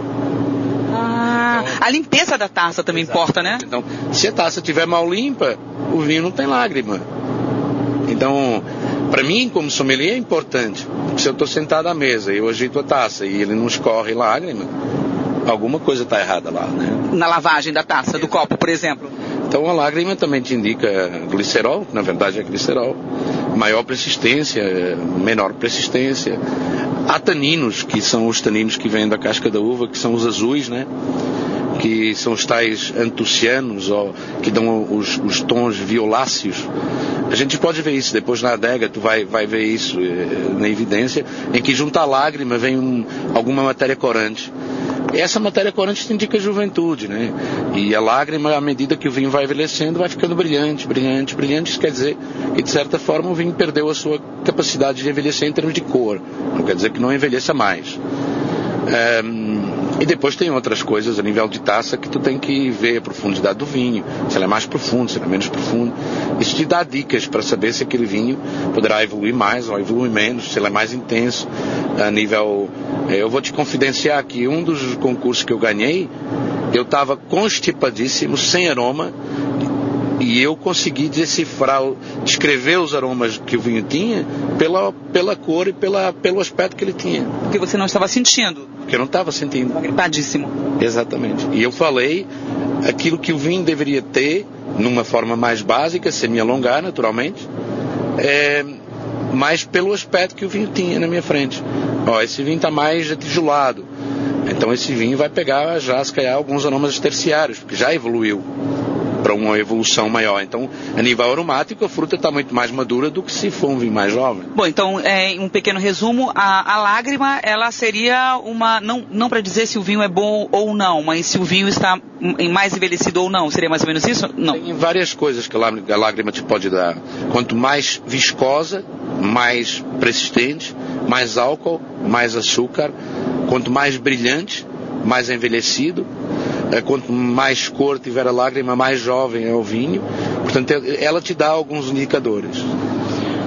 Ah, então, a limpeza da taça também exatamente. importa, né? Então, se a taça estiver mal limpa, o vinho não tem lágrima. Então, para mim, como sommelier, é importante. Se eu estou sentado à mesa e eu agito a taça e ele não escorre lágrima, alguma coisa está errada lá, né? Na lavagem da taça, do copo, por exemplo. Então a lágrima também te indica glicerol, na verdade é glicerol. Maior persistência, menor persistência. Há taninos, que são os taninos que vêm da casca da uva, que são os azuis, né? Que são os tais antocianos, ou, que dão os, os tons violáceos. A gente pode ver isso depois na adega, tu vai, vai ver isso eh, na evidência, em que junto à lágrima vem um, alguma matéria corante. Essa matéria corante te indica juventude, né? E a lágrima, à medida que o vinho vai envelhecendo, vai ficando brilhante, brilhante, brilhante. Isso quer dizer que, de certa forma, o vinho perdeu a sua capacidade de envelhecer em termos de cor. Não quer dizer que não envelheça mais. É, e depois tem outras coisas a nível de taça que tu tem que ver a profundidade do vinho, se ele é mais profundo, se ele é menos profundo. Isso te dá dicas para saber se aquele vinho poderá evoluir mais ou evoluir menos, se ele é mais intenso a nível. Eh, eu vou te confidenciar que um dos concursos que eu ganhei, eu estava constipadíssimo, sem aroma, e eu consegui decifrar, descrever os aromas que o vinho tinha pela, pela cor e pela, pelo aspecto que ele tinha. Porque você não estava sentindo. Porque eu não estava sentindo. Estava gripadíssimo. Exatamente. E eu falei aquilo que o vinho deveria ter, numa forma mais básica, sem me alongar, naturalmente, é, mas pelo aspecto que o vinho tinha na minha frente. Ó, esse vinho está mais atijolado. Então esse vinho vai pegar já, se calhar, alguns aromas terciários, porque já evoluiu para uma evolução maior. Então, a nível aromático, a fruta está muito mais madura do que se for um vinho mais jovem. Bom, então, é, um pequeno resumo, a, a lágrima, ela seria uma, não, não para dizer se o vinho é bom ou não, mas se o vinho está mais envelhecido ou não, seria mais ou menos isso? Não. Tem várias coisas que a lágrima te pode dar. Quanto mais viscosa, mais persistente, mais álcool, mais açúcar. Quanto mais brilhante, mais envelhecido quanto mais cor tiver a lágrima, mais jovem é o vinho. Portanto, ela te dá alguns indicadores.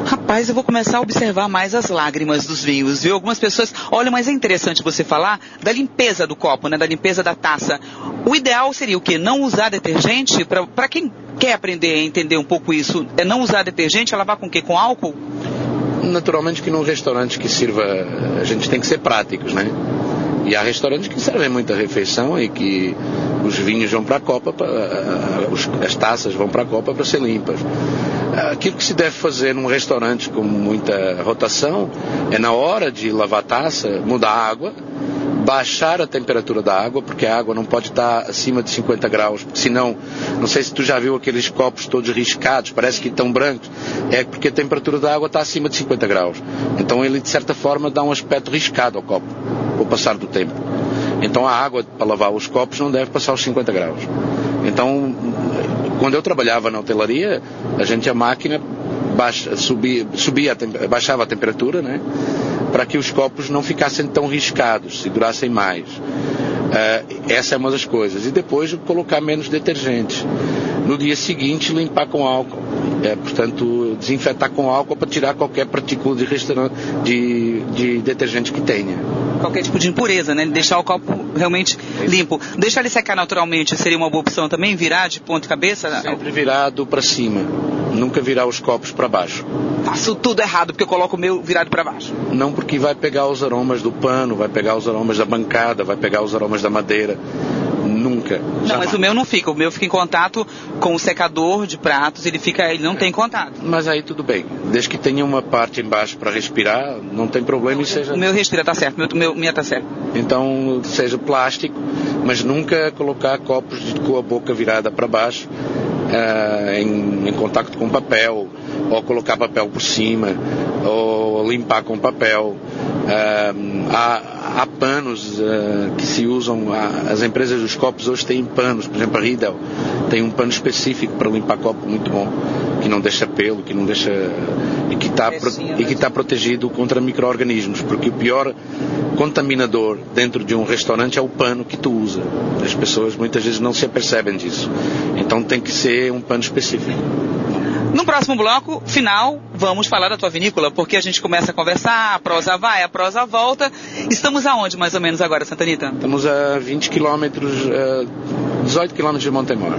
Rapaz, eu vou começar a observar mais as lágrimas dos vinhos, viu? Algumas pessoas, olha, mas é interessante você falar da limpeza do copo, né? Da limpeza da taça. O ideal seria o quê? Não usar detergente? Para quem quer aprender a entender um pouco isso, é não usar detergente, lavar com o quê? Com álcool? Naturalmente que num restaurante que sirva, a gente tem que ser práticos, né? E há restaurantes que servem muita refeição e que os vinhos vão para a copa, pra, as taças vão para a copa para ser limpas. Aquilo que se deve fazer num restaurante com muita rotação é na hora de lavar a taça, mudar a água, baixar a temperatura da água, porque a água não pode estar acima de 50 graus, senão, não sei se tu já viu aqueles copos todos riscados, parece que estão brancos, é porque a temperatura da água está acima de 50 graus. Então ele, de certa forma, dá um aspecto riscado ao copo, com o passar do tempo. Então a água para lavar os copos não deve passar os 50 graus. Então, quando eu trabalhava na hotelaria, a gente a máquina baixa, subia, subia baixava a temperatura, né? Para que os copos não ficassem tão riscados, se durassem mais. Uh, essa é uma das coisas. E depois colocar menos detergente. No dia seguinte limpar com álcool. É, portanto, desinfetar com álcool para tirar qualquer partícula de, de, de detergente que tenha. Qualquer tipo de impureza, né? Deixar o copo realmente limpo. Deixar ele secar naturalmente seria uma boa opção também? Virar de ponta cabeça? Sempre virado para cima. Nunca virar os copos para baixo. Faço tudo errado porque eu coloco o meu virado para baixo. Não, porque vai pegar os aromas do pano, vai pegar os aromas da bancada, vai pegar os aromas da madeira. Nunca. Não, jamais. mas o meu não fica. O meu fica em contato com o secador de pratos, ele fica, ele não é. tem contato. Mas aí tudo bem. Desde que tenha uma parte embaixo para respirar, não tem problema não, e seja. O meu respira, tá certo. O meu, minha tá certo. Então, seja plástico, mas nunca colocar copos com a boca virada para baixo. Uh, em, em contato com papel, ou colocar papel por cima, ou limpar com papel. Uh, há, há, panos uh, que se usam, as empresas dos copos hoje têm panos, por exemplo a Riedel tem um pano específico para limpar copo muito bom, que não deixa pelo, que não deixa e que está e que está protegido contra micro-organismos, porque o pior contaminador dentro de um restaurante é o pano que tu usa. As pessoas muitas vezes não se apercebem disso. Então tem que ser um pano específico. No próximo bloco final, vamos falar da tua vinícola, porque a gente começa a conversar, a prosa vai, a prosa volta. Estamos aonde mais ou menos agora, Santanita? Estamos a 20 quilômetros, 18 quilômetros de Montemor.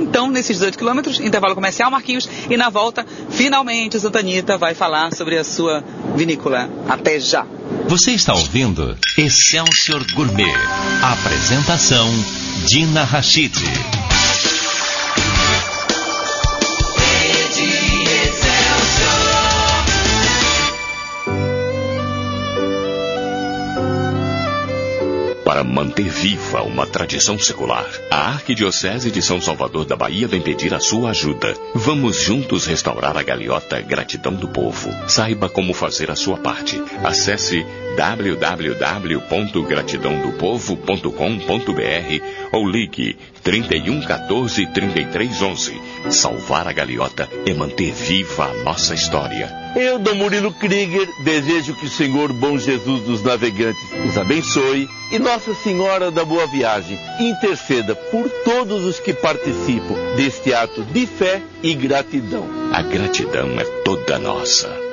Então, nesses 18 quilômetros, intervalo comercial, Marquinhos, e na volta, finalmente, Santanita vai falar sobre a sua vinícola. Até já! Você está ouvindo Excelsior Gourmet. Apresentação, Dina Rachid. Manter viva uma tradição secular, a Arquidiocese de São Salvador da Bahia vem pedir a sua ajuda. Vamos juntos restaurar a galeota Gratidão do Povo. Saiba como fazer a sua parte. Acesse www.gratidãodopovo.com.br ou ligue 31 14 33 11. Salvar a galeota é manter viva a nossa história. Eu, Dom Murilo Krieger, desejo que o Senhor Bom Jesus dos Navegantes os abençoe e Nossa Senhora da Boa Viagem interceda por todos os que participam deste ato de fé e gratidão. A gratidão é toda nossa.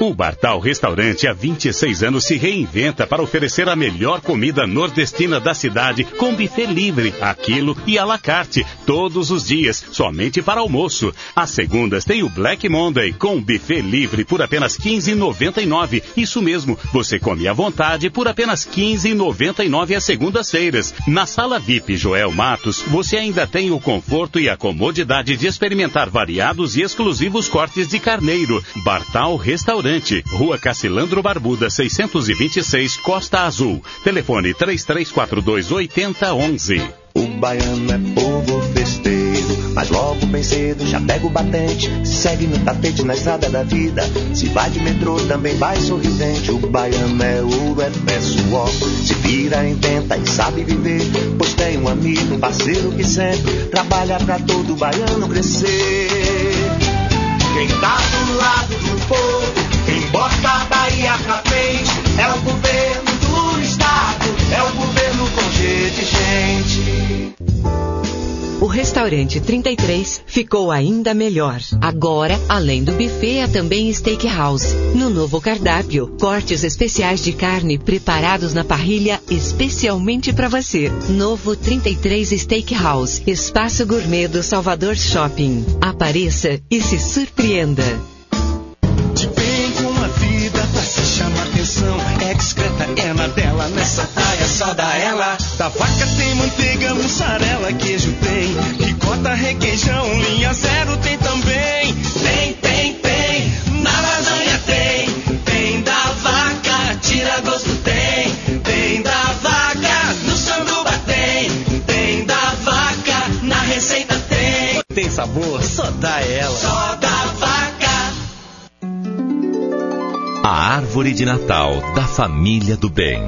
O Bartal Restaurante há 26 anos se reinventa para oferecer a melhor comida nordestina da cidade com buffet livre, aquilo e à la carte, todos os dias, somente para almoço. Às segundas tem o Black Monday com buffet livre por apenas 15,99. Isso mesmo, você come à vontade por apenas 15,99 às segundas-feiras. Na sala VIP Joel Matos, você ainda tem o conforto e a comodidade de experimentar variados e exclusivos cortes de carneiro. Bartal Restaurante Restaurante, Rua Cacilandro Barbuda, 626, Costa Azul. Telefone 3342 8011. O baiano é povo festeiro, mas logo bem cedo já pega o batente, segue no tapete na estrada da vida. Se vai de metrô também vai sorridente. O baiano é ouro, é pé se vira, inventa e sabe viver. Pois tem um amigo, um parceiro que sempre trabalha pra todo baiano crescer. Quem tá do lado do povo bota a Bahia pra frente é o governo do estado, é o governo com G de gente. O restaurante 33 ficou ainda melhor. Agora, além do buffet, há também steakhouse. No novo cardápio, cortes especiais de carne preparados na parrilha especialmente para você. Novo 33 Steakhouse, espaço gourmet do Salvador Shopping. Apareça e se surpreenda. É discreta, é na dela, nessa praia só dá ela. Da vaca tem manteiga, mussarela, queijo tem, ricota, requeijão, linha zero tem também. Tem, tem, tem, na lasanha tem, tem da vaca, tira gosto tem, tem da vaca, no sanduba tem, tem da vaca, na receita tem. Tem sabor, só dá ela. Só da A árvore de Natal da família do bem.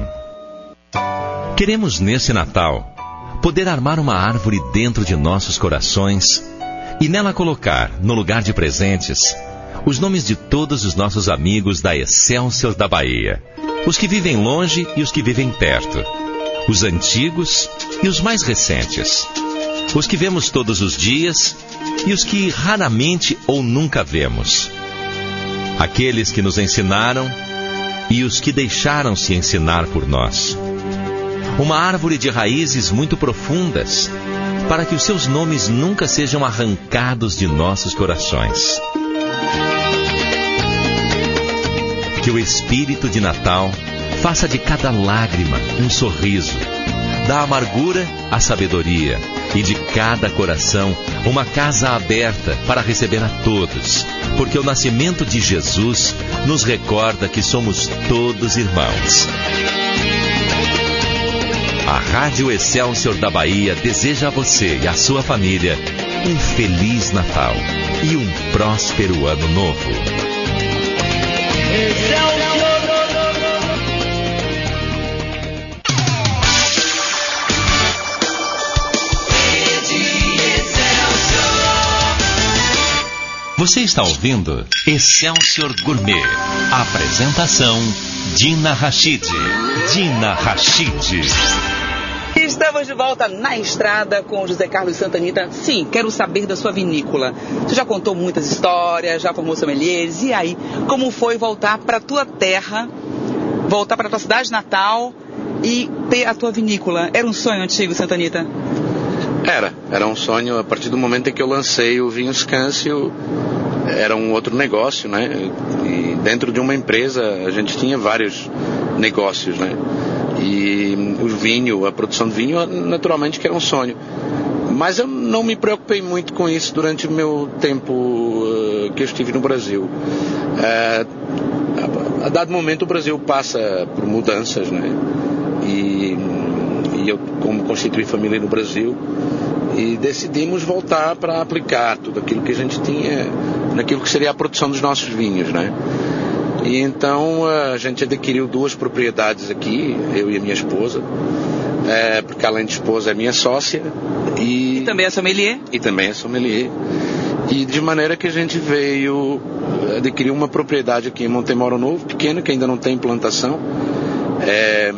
Queremos nesse Natal poder armar uma árvore dentro de nossos corações e nela colocar, no lugar de presentes, os nomes de todos os nossos amigos da Excelsior da Bahia, os que vivem longe e os que vivem perto, os antigos e os mais recentes, os que vemos todos os dias e os que raramente ou nunca vemos, aqueles que nos ensinaram e os que deixaram se ensinar por nós. Uma árvore de raízes muito profundas, para que os seus nomes nunca sejam arrancados de nossos corações. Que o espírito de Natal faça de cada lágrima um sorriso, da amargura a sabedoria e de cada coração uma casa aberta para receber a todos, porque o nascimento de Jesus nos recorda que somos todos irmãos. A Rádio Excelsior da Bahia deseja a você e a sua família um feliz Natal e um próspero ano novo. Você está ouvindo Excelsior Gourmet. Apresentação Dina Rachid. Dina Rachid. Estamos de volta na estrada com José Carlos Santanita. Sim, quero saber da sua vinícola. Você já contou muitas histórias, já formou sommeliers. E aí, como foi voltar para tua terra, voltar para tua cidade natal e ter a tua vinícola? Era um sonho antigo, Santanita? Era, era um sonho. A partir do momento em que eu lancei o Vinho Scâncio, era um outro negócio, né? E dentro de uma empresa a gente tinha vários negócios, né? E o vinho, a produção de vinho, naturalmente que era um sonho. Mas eu não me preocupei muito com isso durante o meu tempo uh, que eu estive no Brasil. A, a dado momento o Brasil passa por mudanças, né? E, e eu, como constituí família no Brasil, e decidimos voltar para aplicar tudo aquilo que a gente tinha naquilo que seria a produção dos nossos vinhos, né? E então a gente adquiriu duas propriedades aqui, eu e a minha esposa, é, porque além de esposa é minha sócia e, e também é sommelier. E também é sommelier. E de maneira que a gente veio adquirir uma propriedade aqui em Montemoro Novo, pequena, que ainda não tem plantação. É,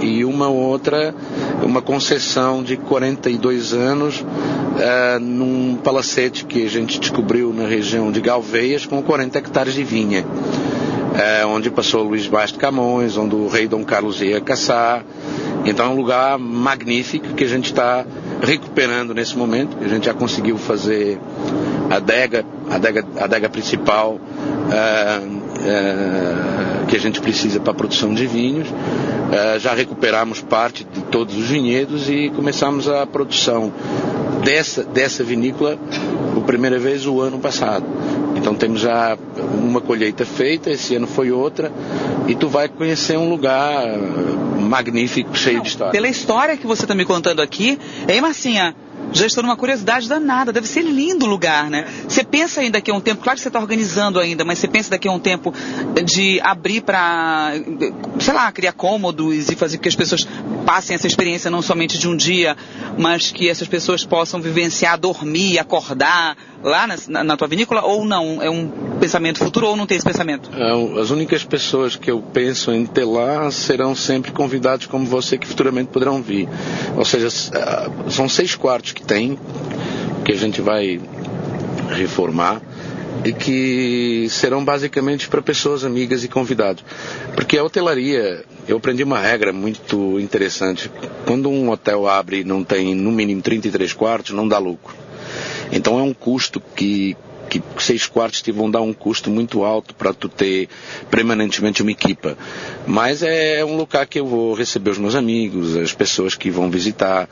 e uma outra, uma concessão de 42 anos uh, num palacete que a gente descobriu na região de Galveias com 40 hectares de vinha. Uh, onde passou Luís Vaz de Camões, onde o rei Dom Carlos ia caçar. Então é um lugar magnífico que a gente está recuperando nesse momento. A gente já conseguiu fazer a adega, a adega, a adega principal uh, que a gente precisa para a produção de vinhos. Uh, já recuperamos parte de todos os vinhedos e começamos a produção dessa, dessa vinícola por primeira vez o ano passado. Então temos já uma colheita feita, esse ano foi outra, e tu vai conhecer um lugar magnífico, cheio Não, de história. Pela história que você está me contando aqui, é Marcinha, já estou numa curiosidade danada. Deve ser lindo o lugar, né? Você pensa ainda daqui a um tempo, claro que você está organizando ainda, mas você pensa daqui a um tempo de abrir para, sei lá, criar cômodos e fazer com que as pessoas passem essa experiência não somente de um dia, mas que essas pessoas possam vivenciar, dormir, acordar lá na, na tua vinícola ou não? É um pensamento futuro ou não tem esse pensamento? É, as únicas pessoas que eu penso em ter lá serão sempre convidados como você que futuramente poderão vir. Ou seja, são seis quartos que tem, que a gente vai reformar e que serão basicamente para pessoas amigas e convidados. Porque a hotelaria, eu aprendi uma regra muito interessante. Quando um hotel abre e não tem no mínimo 33 quartos, não dá lucro. Então é um custo que, que seis quartos te vão dar um custo muito alto para tu ter permanentemente uma equipa. Mas é um lugar que eu vou receber os meus amigos, as pessoas que vão visitar,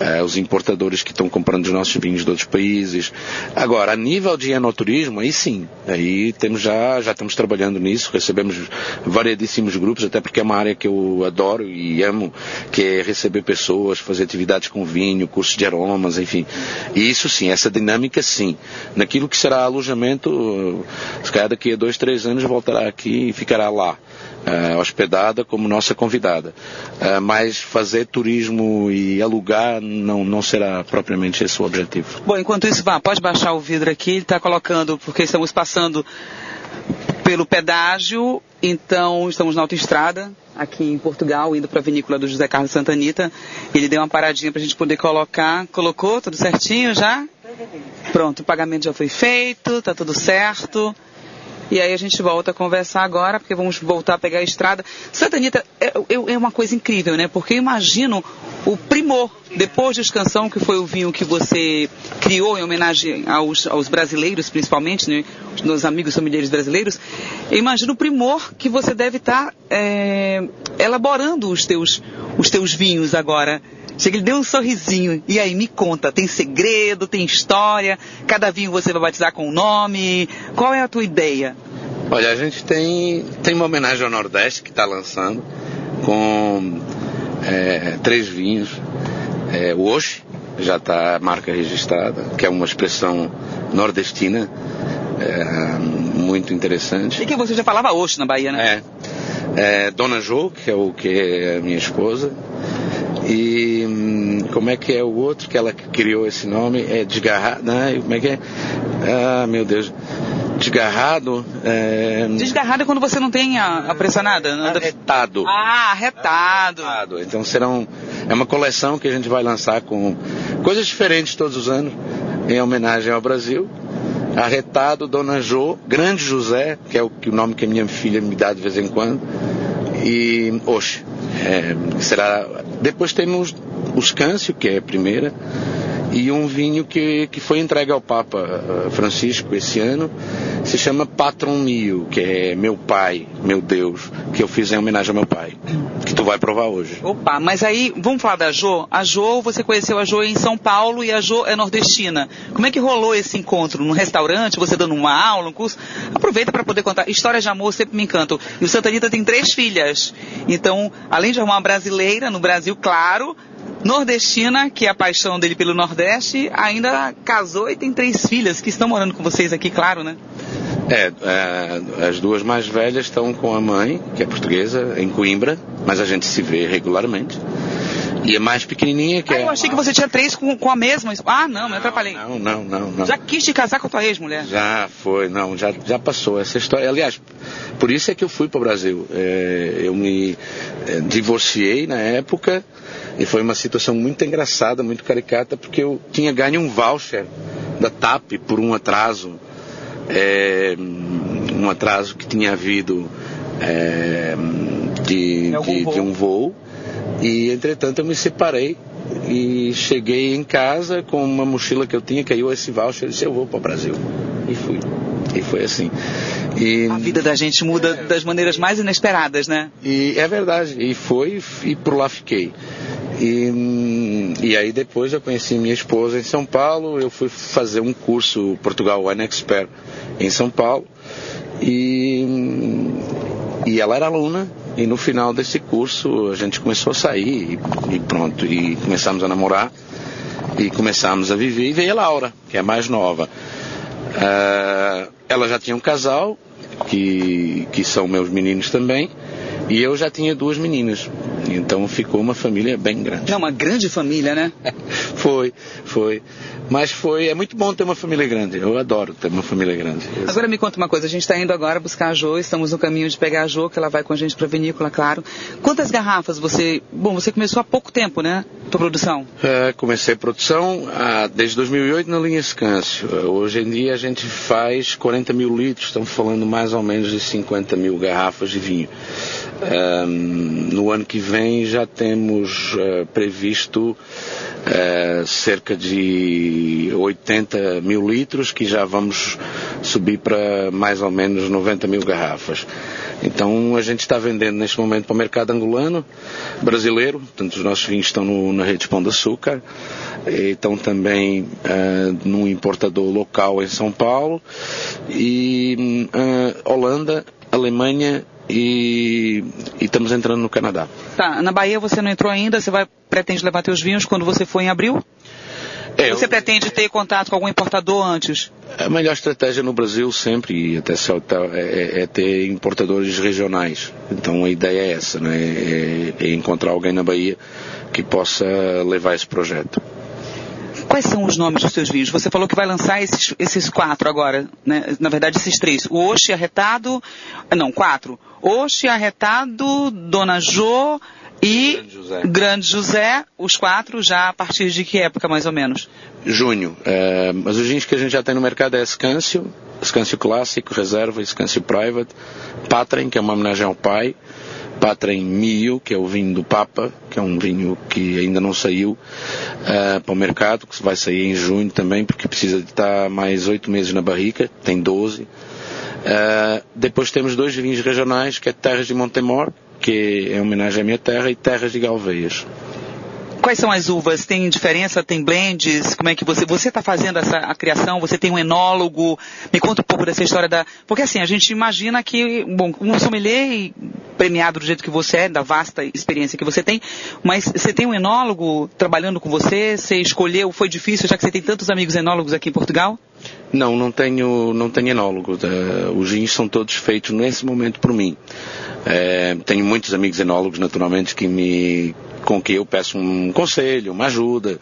eh, os importadores que estão comprando os nossos vinhos de outros países. Agora, a nível de enoturismo, aí sim, aí temos já, já estamos trabalhando nisso, recebemos variedíssimos grupos, até porque é uma área que eu adoro e amo, que é receber pessoas, fazer atividades com vinho, curso de aromas, enfim. E isso sim, essa dinâmica sim. Naquilo que será alojamento, se calhar daqui a dois, três anos voltará aqui e ficará lá. uh, hospedada como nossa convidada. Uh, mas fazer turismo e alugar não, não será propriamente esse o objetivo. Bom, enquanto isso, vá, pode baixar o vidro aqui, ele está colocando, porque estamos passando pelo pedágio, então estamos na autoestrada, aqui em Portugal, indo para a vinícola do José Carlos Santanita. Ele deu uma paradinha para a gente poder colocar. Colocou tudo certinho já? Pronto, o pagamento já foi feito, tá tudo certo. E aí a gente volta a conversar agora, porque vamos voltar a pegar a estrada. Santa Anitta é, é, uma coisa incrível, né? Porque eu imagino o primor, depois de Escansão, que foi o vinho que você criou em homenagem aos, aos brasileiros, principalmente, né? Os meus amigos familiares brasileiros. Eu imagino o primor que você deve estar tá, é, elaborando os teus, os teus vinhos agora. Chega, ele deu um sorrisinho. E aí, me conta, tem segredo, tem história? Cada vinho você vai batizar com um nome? Qual é a tua ideia? Olha, a gente tem, tem uma homenagem ao Nordeste que está lançando, com é, três vinhos. É, o Oxe, já está a marca registrada, que é uma expressão nordestina, é, muito interessante. E que você já falava Oxe na Bahia, né? É. é Dona Jo, que é o que é a minha esposa, e hum, como é que é o outro que ela criou esse nome? É desgarrado. Né? Como é que é? Ah, meu Deus. Desgarrado. É... Desgarrado é quando você não tem a, a pressionada? Não... Arretado. Ah, arretado. arretado. Então serão. É uma coleção que a gente vai lançar com coisas diferentes todos os anos, em homenagem ao Brasil. Arretado, Dona Jo, Grande José, que é o, que, o nome que a minha filha me dá de vez em quando, e Oxe. É, será depois temos o Scâncio, que é a primeira, e um vinho que, que foi entregue ao Papa eh, Francisco esse ano, se chama Patron Mio, que é meu pai, meu Deus, que eu fiz em homenagem ao meu pai, que tu vai provar hoje. Opa, mas aí, vamos falar da Jo? A Jo, você conheceu a Jo em São Paulo e a Jo é nordestina. Como é que rolou esse encontro? Num restaurante, você dando uma aula, um curso? Aproveita para poder contar. Histórias de amor sempre me encantam. E o Santa Anitta tem três filhas. Então, além de arrumar uma brasileira, no Brasil, claro, nordestina, que é a paixão dele pelo Nordeste, ainda casou e tem três filhas que estão morando com vocês aqui, claro, né? É, é, as duas mais velhas estão com a mãe, que é portuguesa, em Coimbra, mas a gente se vê regularmente. E a mais pequenininha que ah, é. eu achei que você tinha três com, com a mesma. Ah, não, me atrapalhei. Não, não, não, não. Já quis te casar com a tua ex-mulher? Já foi, não, já, já passou essa história. Aliás, por isso é que eu fui para o Brasil. É, eu me é, divorciei na época e foi uma situação muito engraçada, muito caricata, porque eu tinha ganho um voucher da TAP por um atraso. É, um atraso que tinha havido é, de, de, de um voo e entretanto eu me separei e cheguei em casa com uma mochila que eu tinha, caiu esse voucher e disse, eu vou para o Brasil. E fui. E foi assim. E, a vida da gente muda é, das maneiras mais inesperadas, né? E é verdade. E foi, e por lá fiquei. E, e aí depois eu conheci minha esposa em São Paulo, eu fui fazer um curso Portugal Wine Expert em São Paulo. E, e ela era aluna e no final desse curso a gente começou a sair e, e pronto, e começamos a namorar e começamos a viver. E veio a Laura, que é a mais nova. Uh, ela já tinha um casal, que, que são meus meninos também, e eu já tinha duas meninas. Então ficou uma família bem grande. Não, uma grande família, né? (laughs) foi, foi. Mas foi, é muito bom ter uma família grande. Eu adoro ter uma família grande. Agora me conta uma coisa, a gente está indo agora buscar a Jo, estamos no caminho de pegar a Jo, que ela vai com a gente para a vinícola, claro. Quantas garrafas você. Bom, você começou há pouco tempo, né? Tua produção? É, comecei a produção ah, desde 2008 na linha Scâncio. Hoje em dia a gente faz 40 mil litros, estamos falando mais ou menos de 50 mil garrafas de vinho. No ano que vem já temos uh, previsto uh, cerca de 80 mil litros, que já vamos subir para mais ou menos 90 mil garrafas. Então a gente está vendendo neste momento para o mercado angolano, brasileiro, portanto os nossos vinhos estão no, na rede Pão de Açúcar, estão também uh, num importador local em São Paulo, e uh, Holanda, Alemanha e, e, estamos entrando no Canadá. Tá, na Bahia você não entrou ainda, você vai pretende levar teus vinhos quando você for em abril? É, Você eu... pretende ter contato com algum importador antes? A melhor estratégia no Brasil sempre, e até tá, é, é, ter importadores regionais. Então a ideia é essa, né? é, é encontrar alguém na Bahia que possa levar esse projeto. Quais são os nomes dos seus vinhos? Você falou que vai lançar esses, esses quatro agora, né? Na verdade, esses três. O Oxe Arretado, não, quatro. Oxe Arretado, Dona Jô e Grande José. Grande José, os quatro já a partir de que época, mais ou menos? Junho. É, mas os vinhos que a gente já tem no mercado é Escâncio, Escâncio Clássico, Reserva, Escâncio Private, Patren, que é uma homenagem ao pai, Patrem Mio, que é o vinho do Papa, que é um vinho que ainda não saiu uh, para o mercado, que vai sair em junho também, porque precisa de estar mais oito meses na barrica, tem 12. Uh, eh, depois temos dois vinhos regionais, que é Terras de Montemor, que é homenagem à minha terra, e Terras de Galveias. Quais são as uvas? Tem diferença? Tem blends? Como é que você você está fazendo essa a criação? Você tem um enólogo? Me conta um pouco dessa história da porque assim a gente imagina que bom um sommelier premiado do jeito que você é, da vasta experiência que você tem, mas você tem um enólogo trabalhando com você? Você escolheu? Foi difícil já que você tem tantos amigos enólogos aqui em Portugal? Não, não tenho, não tenho enólogo. Os vinhos são todos feitos nesse momento por mim. É, tenho muitos amigos enólogos, naturalmente, que me, com que eu peço um conselho, uma ajuda,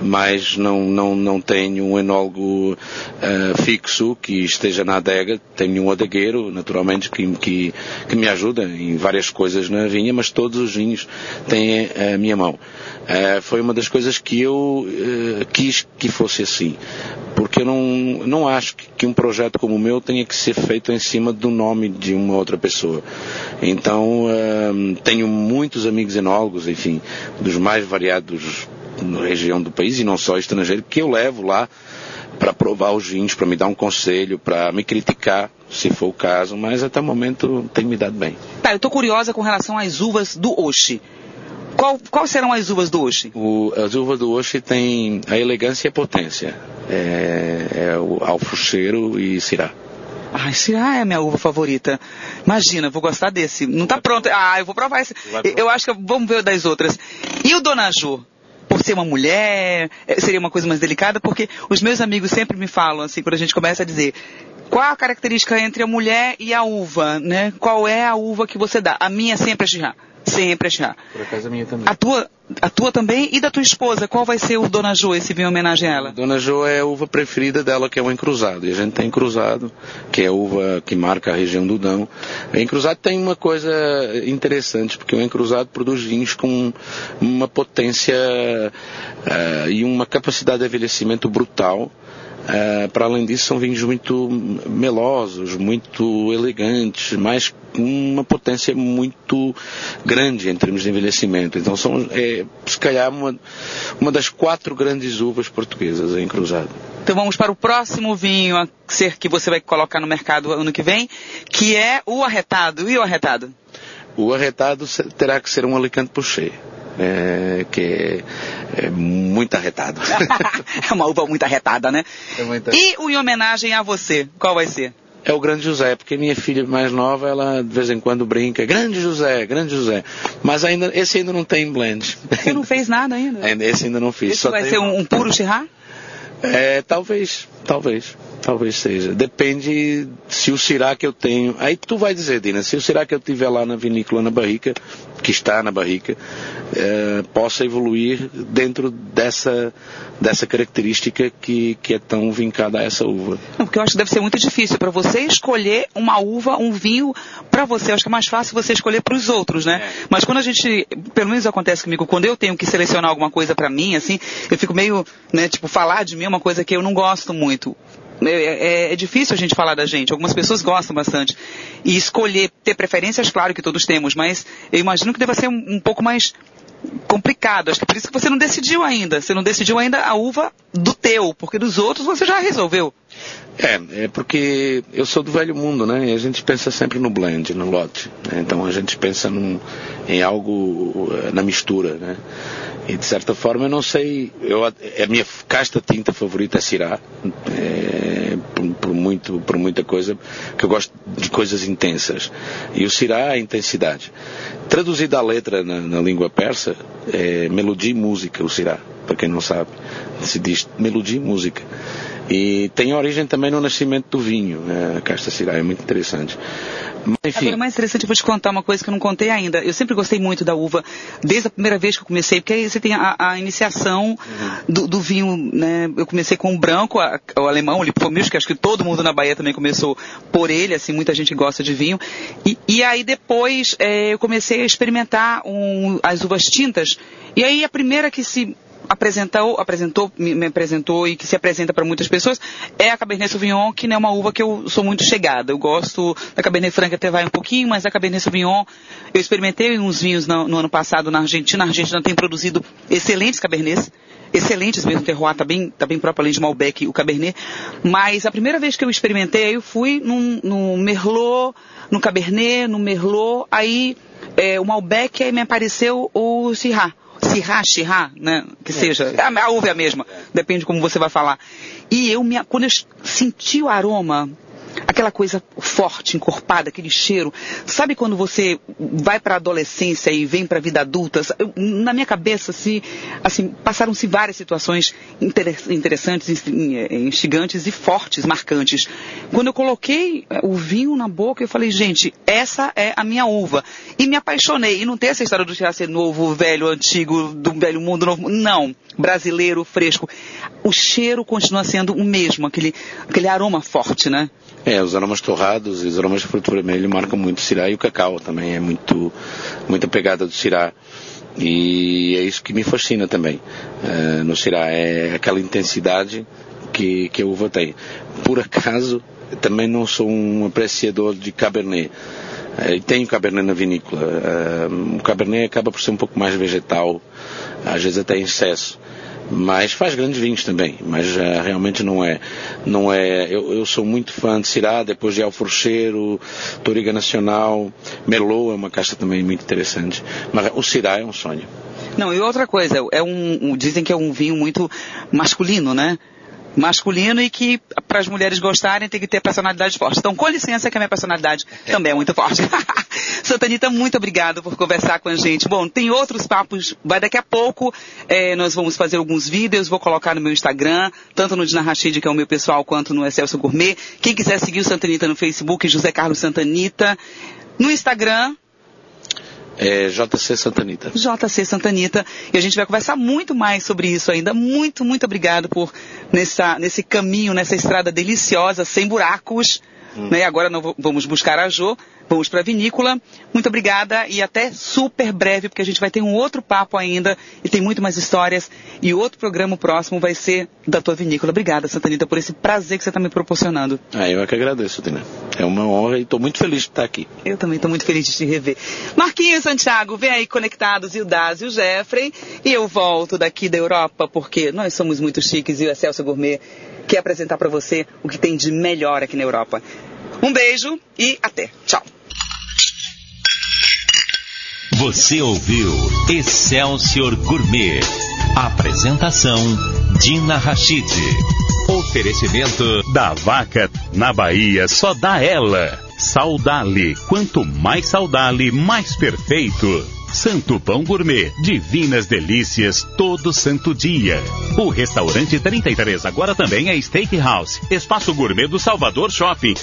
mas não, não, não tenho um enólogo uh, fixo que esteja na adega. Tenho um adegueiro, naturalmente, que, que, que me ajuda em várias coisas na vinha, mas todos os vinhos têm a minha mão. Uh, foi uma das coisas que eu uh, quis que fosse assim porque eu não, não acho que, um projeto como o meu tenha que ser feito em cima do nome de uma outra pessoa. Então, uh, tenho muitos amigos enólogos, enfim, dos mais variados na região do país e não só estrangeiro, que eu levo lá para provar os vinhos, para me dar um conselho, para me criticar, se for o caso, mas até o momento tem me dado bem. Tá, eu estou curiosa com relação às uvas do Oxi. Qual, quais serão as uvas do Oxi? O, as uvas do Oxi têm a elegância e a potência. É, é o alfucheiro e cirá. Ai, Cirá é a minha uva favorita. Imagina, vou gostar desse. Não está pronto. Ah, eu vou provar esse. Eu acho que vamos ver das outras. E o Dona Ju? Por ser uma mulher, é, seria uma coisa mais delicada, porque os meus amigos sempre me falam, assim, quando a gente começa a dizer, qual a característica entre a mulher e a uva, né? Qual é a uva que você dá? A minha sempre é Chirá. Sempre achar. Por acaso a minha também. A tua, a tua também e da tua esposa, qual vai ser o Dona Jo, esse vinho em homenagem a ela? Dona Jo é a uva preferida dela, que é o encruzado. E a gente tem cruzado, que é a uva que marca a região do Dão. O encruzado tem uma coisa interessante, porque o encruzado produz vinhos com uma potência uh, e uma capacidade de envelhecimento brutal. Uh, para além disso, são vinhos muito melosos, muito elegantes, mas com uma potência muito grande em termos de envelhecimento. Então, são, é, se calhar, uma, uma das quatro grandes uvas portuguesas em cruzado. Então, vamos para o próximo vinho a ser que você vai colocar no mercado ano que vem, que é o arretado. E o arretado? O arretado terá que ser um Alicante Pouchet é, que é, muito arretado. (laughs) é uma uva muito arretada, né? É muito... E o em homenagem a você, qual vai ser? É o Grande José, porque minha filha mais nova, ela de vez em quando brinca, Grande José, Grande José. Mas ainda, esse ainda não tem blend. Você não fez nada ainda? (laughs) esse ainda não fiz. Esse Só vai ser um, um puro chirrar? É, talvez, talvez. Talvez seja. Depende se o Cirá que eu tenho. Aí tu vai dizer, Dina, se o Cirá que eu tiver lá na vinícola na barrica, que está na barrica, é, possa evoluir dentro dessa, dessa característica que, que é tão vincada a essa uva. Não, porque eu acho que deve ser muito difícil para você escolher uma uva, um vinho para você. Eu acho que é mais fácil você escolher para os outros, né? É. Mas quando a gente, pelo menos acontece comigo, quando eu tenho que selecionar alguma coisa para mim, assim, eu fico meio, né, tipo, falar de mim é uma coisa que eu não gosto muito. É, é, é, difícil a gente falar da gente. Algumas pessoas gostam bastante. E escolher, ter preferências, claro que todos temos, mas eu imagino que deva ser um, um pouco mais complicado. Acho que por isso que você não decidiu ainda. Você não decidiu ainda a uva do teu, porque dos outros você já resolveu. É, é porque eu sou do velho mundo, né? E a gente pensa sempre no blend, no lote. Né? Então a gente pensa num, em algo eh, na mistura, né? E de certa forma eu não sei, eu, a minha casta tinta favorita é Cirá. É, por, muito, por muita coisa, que eu gosto de coisas intensas. E o Sirá é intensidade. Traduzido a letra na, na língua persa, é melodia e música, o Sirá, para quem não sabe. Se diz melodia e música. E tem origem também no nascimento do vinho, a casta Sirá, é muito interessante. Enfim. Agora, o mais interessante, eu vou te contar uma coisa que eu não contei ainda. Eu sempre gostei muito da uva, desde a primeira vez que eu comecei, porque aí você tem a, a iniciação do, do, vinho, né? Eu comecei com o branco, a, o alemão, o Lipomilch, que acho que todo mundo na Bahia também começou por ele, assim, muita gente gosta de vinho. E, e aí depois é, eu comecei a experimentar um, as uvas tintas. E aí a primeira que se apresentou, apresentou, me apresentou e que se apresenta para muitas pessoas é a Cabernet Sauvignon, que não é uma uva que eu sou muito chegada. Eu gosto da Cabernet Franca até vai um pouquinho, mas a Cabernet Sauvignon eu experimentei uns vinhos no, no ano passado na Argentina. A Argentina tem produzido excelentes Cabernets excelentes mesmo, o terroir está bem, tá bem próprio, além de Malbec, o Cabernet. Mas a primeira vez que eu experimentei, eu fui num, no Merlot, no Cabernet, no Merlot, aí é, o Malbec, aí me apareceu o Syrah. Sirá, Shirá, né? Que é, seja. A, a uva é a mesma. Depende de como você vai falar. E eu, me, quando eu senti o aroma, aquela coisa forte, encorpada, aquele cheiro. Sabe quando você vai para a adolescência e vem para a vida adulta? Na minha cabeça, assim, assim passaram-se várias situações interessantes, instigantes e fortes, marcantes. Quando eu coloquei eh, o vinho na boca, eu falei, gente, essa é a minha uva. E me apaixonei. E não tem essa história do tirar ser novo, velho, antigo, do velho mundo novo. Não. Brasileiro, fresco. O cheiro continua sendo o mesmo, aquele, aquele aroma forte, né? É, os aromas torrados e os aromas de fruto vermelho marcam muito o cirá e o cacau também é muito, muita pegada do cirá. E é isso que me fascina também uh, no cirá, é aquela intensidade que, que a uva tem. Por acaso, também não sou um apreciador de Cabernet. Uh, tenho Cabernet na vinícola. Uh, o Cabernet acaba por ser um pouco mais vegetal, às vezes até em excesso mas faz grandes vinhos também, mas uh, realmente não é, não é, eu, eu, sou muito fã de Cirá, depois de Alforcheiro, Toriga Nacional, Merlot é uma caixa também muito interessante, mas o Cirá é um sonho. Não, e outra coisa, é um, dizem que é um vinho muito masculino, né? Masculino e que para as mulheres gostarem tem que ter personalidade forte. Então, com licença que a minha personalidade é. também é muito forte. (laughs) Santanita, muito obrigado por conversar com a gente. Bom, tem outros papos, vai daqui a pouco, é, nós vamos fazer alguns vídeos, vou colocar no meu Instagram, tanto no Dina Rashid, que é o meu pessoal, quanto no Excelso Gourmet. Quem quiser seguir o Santanita no Facebook, José Carlos Santanita. No Instagram, é JC Santanita. JC Santanita. E a gente vai conversar muito mais sobre isso ainda. Muito, muito obrigado por nessa, nesse caminho, nessa estrada deliciosa, sem buracos. Hum. Né? Agora nós vamos buscar a Jo Vamos para a vinícola. Muito obrigada e até super breve, porque a gente vai ter um outro papo ainda e tem muito mais histórias. E outro programa próximo vai ser da tua vinícola. Obrigada, Santanita, por esse prazer que você está me proporcionando. Ah, eu é que agradeço, Tina. É uma honra e estou muito feliz de estar aqui. Eu também estou muito feliz de te rever. Marquinhos Santiago, vem aí conectados, e o Daz e o Jeffrey. E eu volto daqui da Europa, porque nós somos muito chiques e o Excelso Gourmet quer apresentar para você o que tem de melhor aqui na Europa. Um beijo e até. Tchau. Você ouviu Excelsior Gourmet. Apresentação Dina Rachid. Oferecimento da vaca na Bahia só dá ela. Saudale. Quanto mais saudale, mais perfeito. Santo Pão Gourmet, divinas delícias todo santo dia. O restaurante 33 agora também é Steakhouse, espaço gourmet do Salvador Shopping.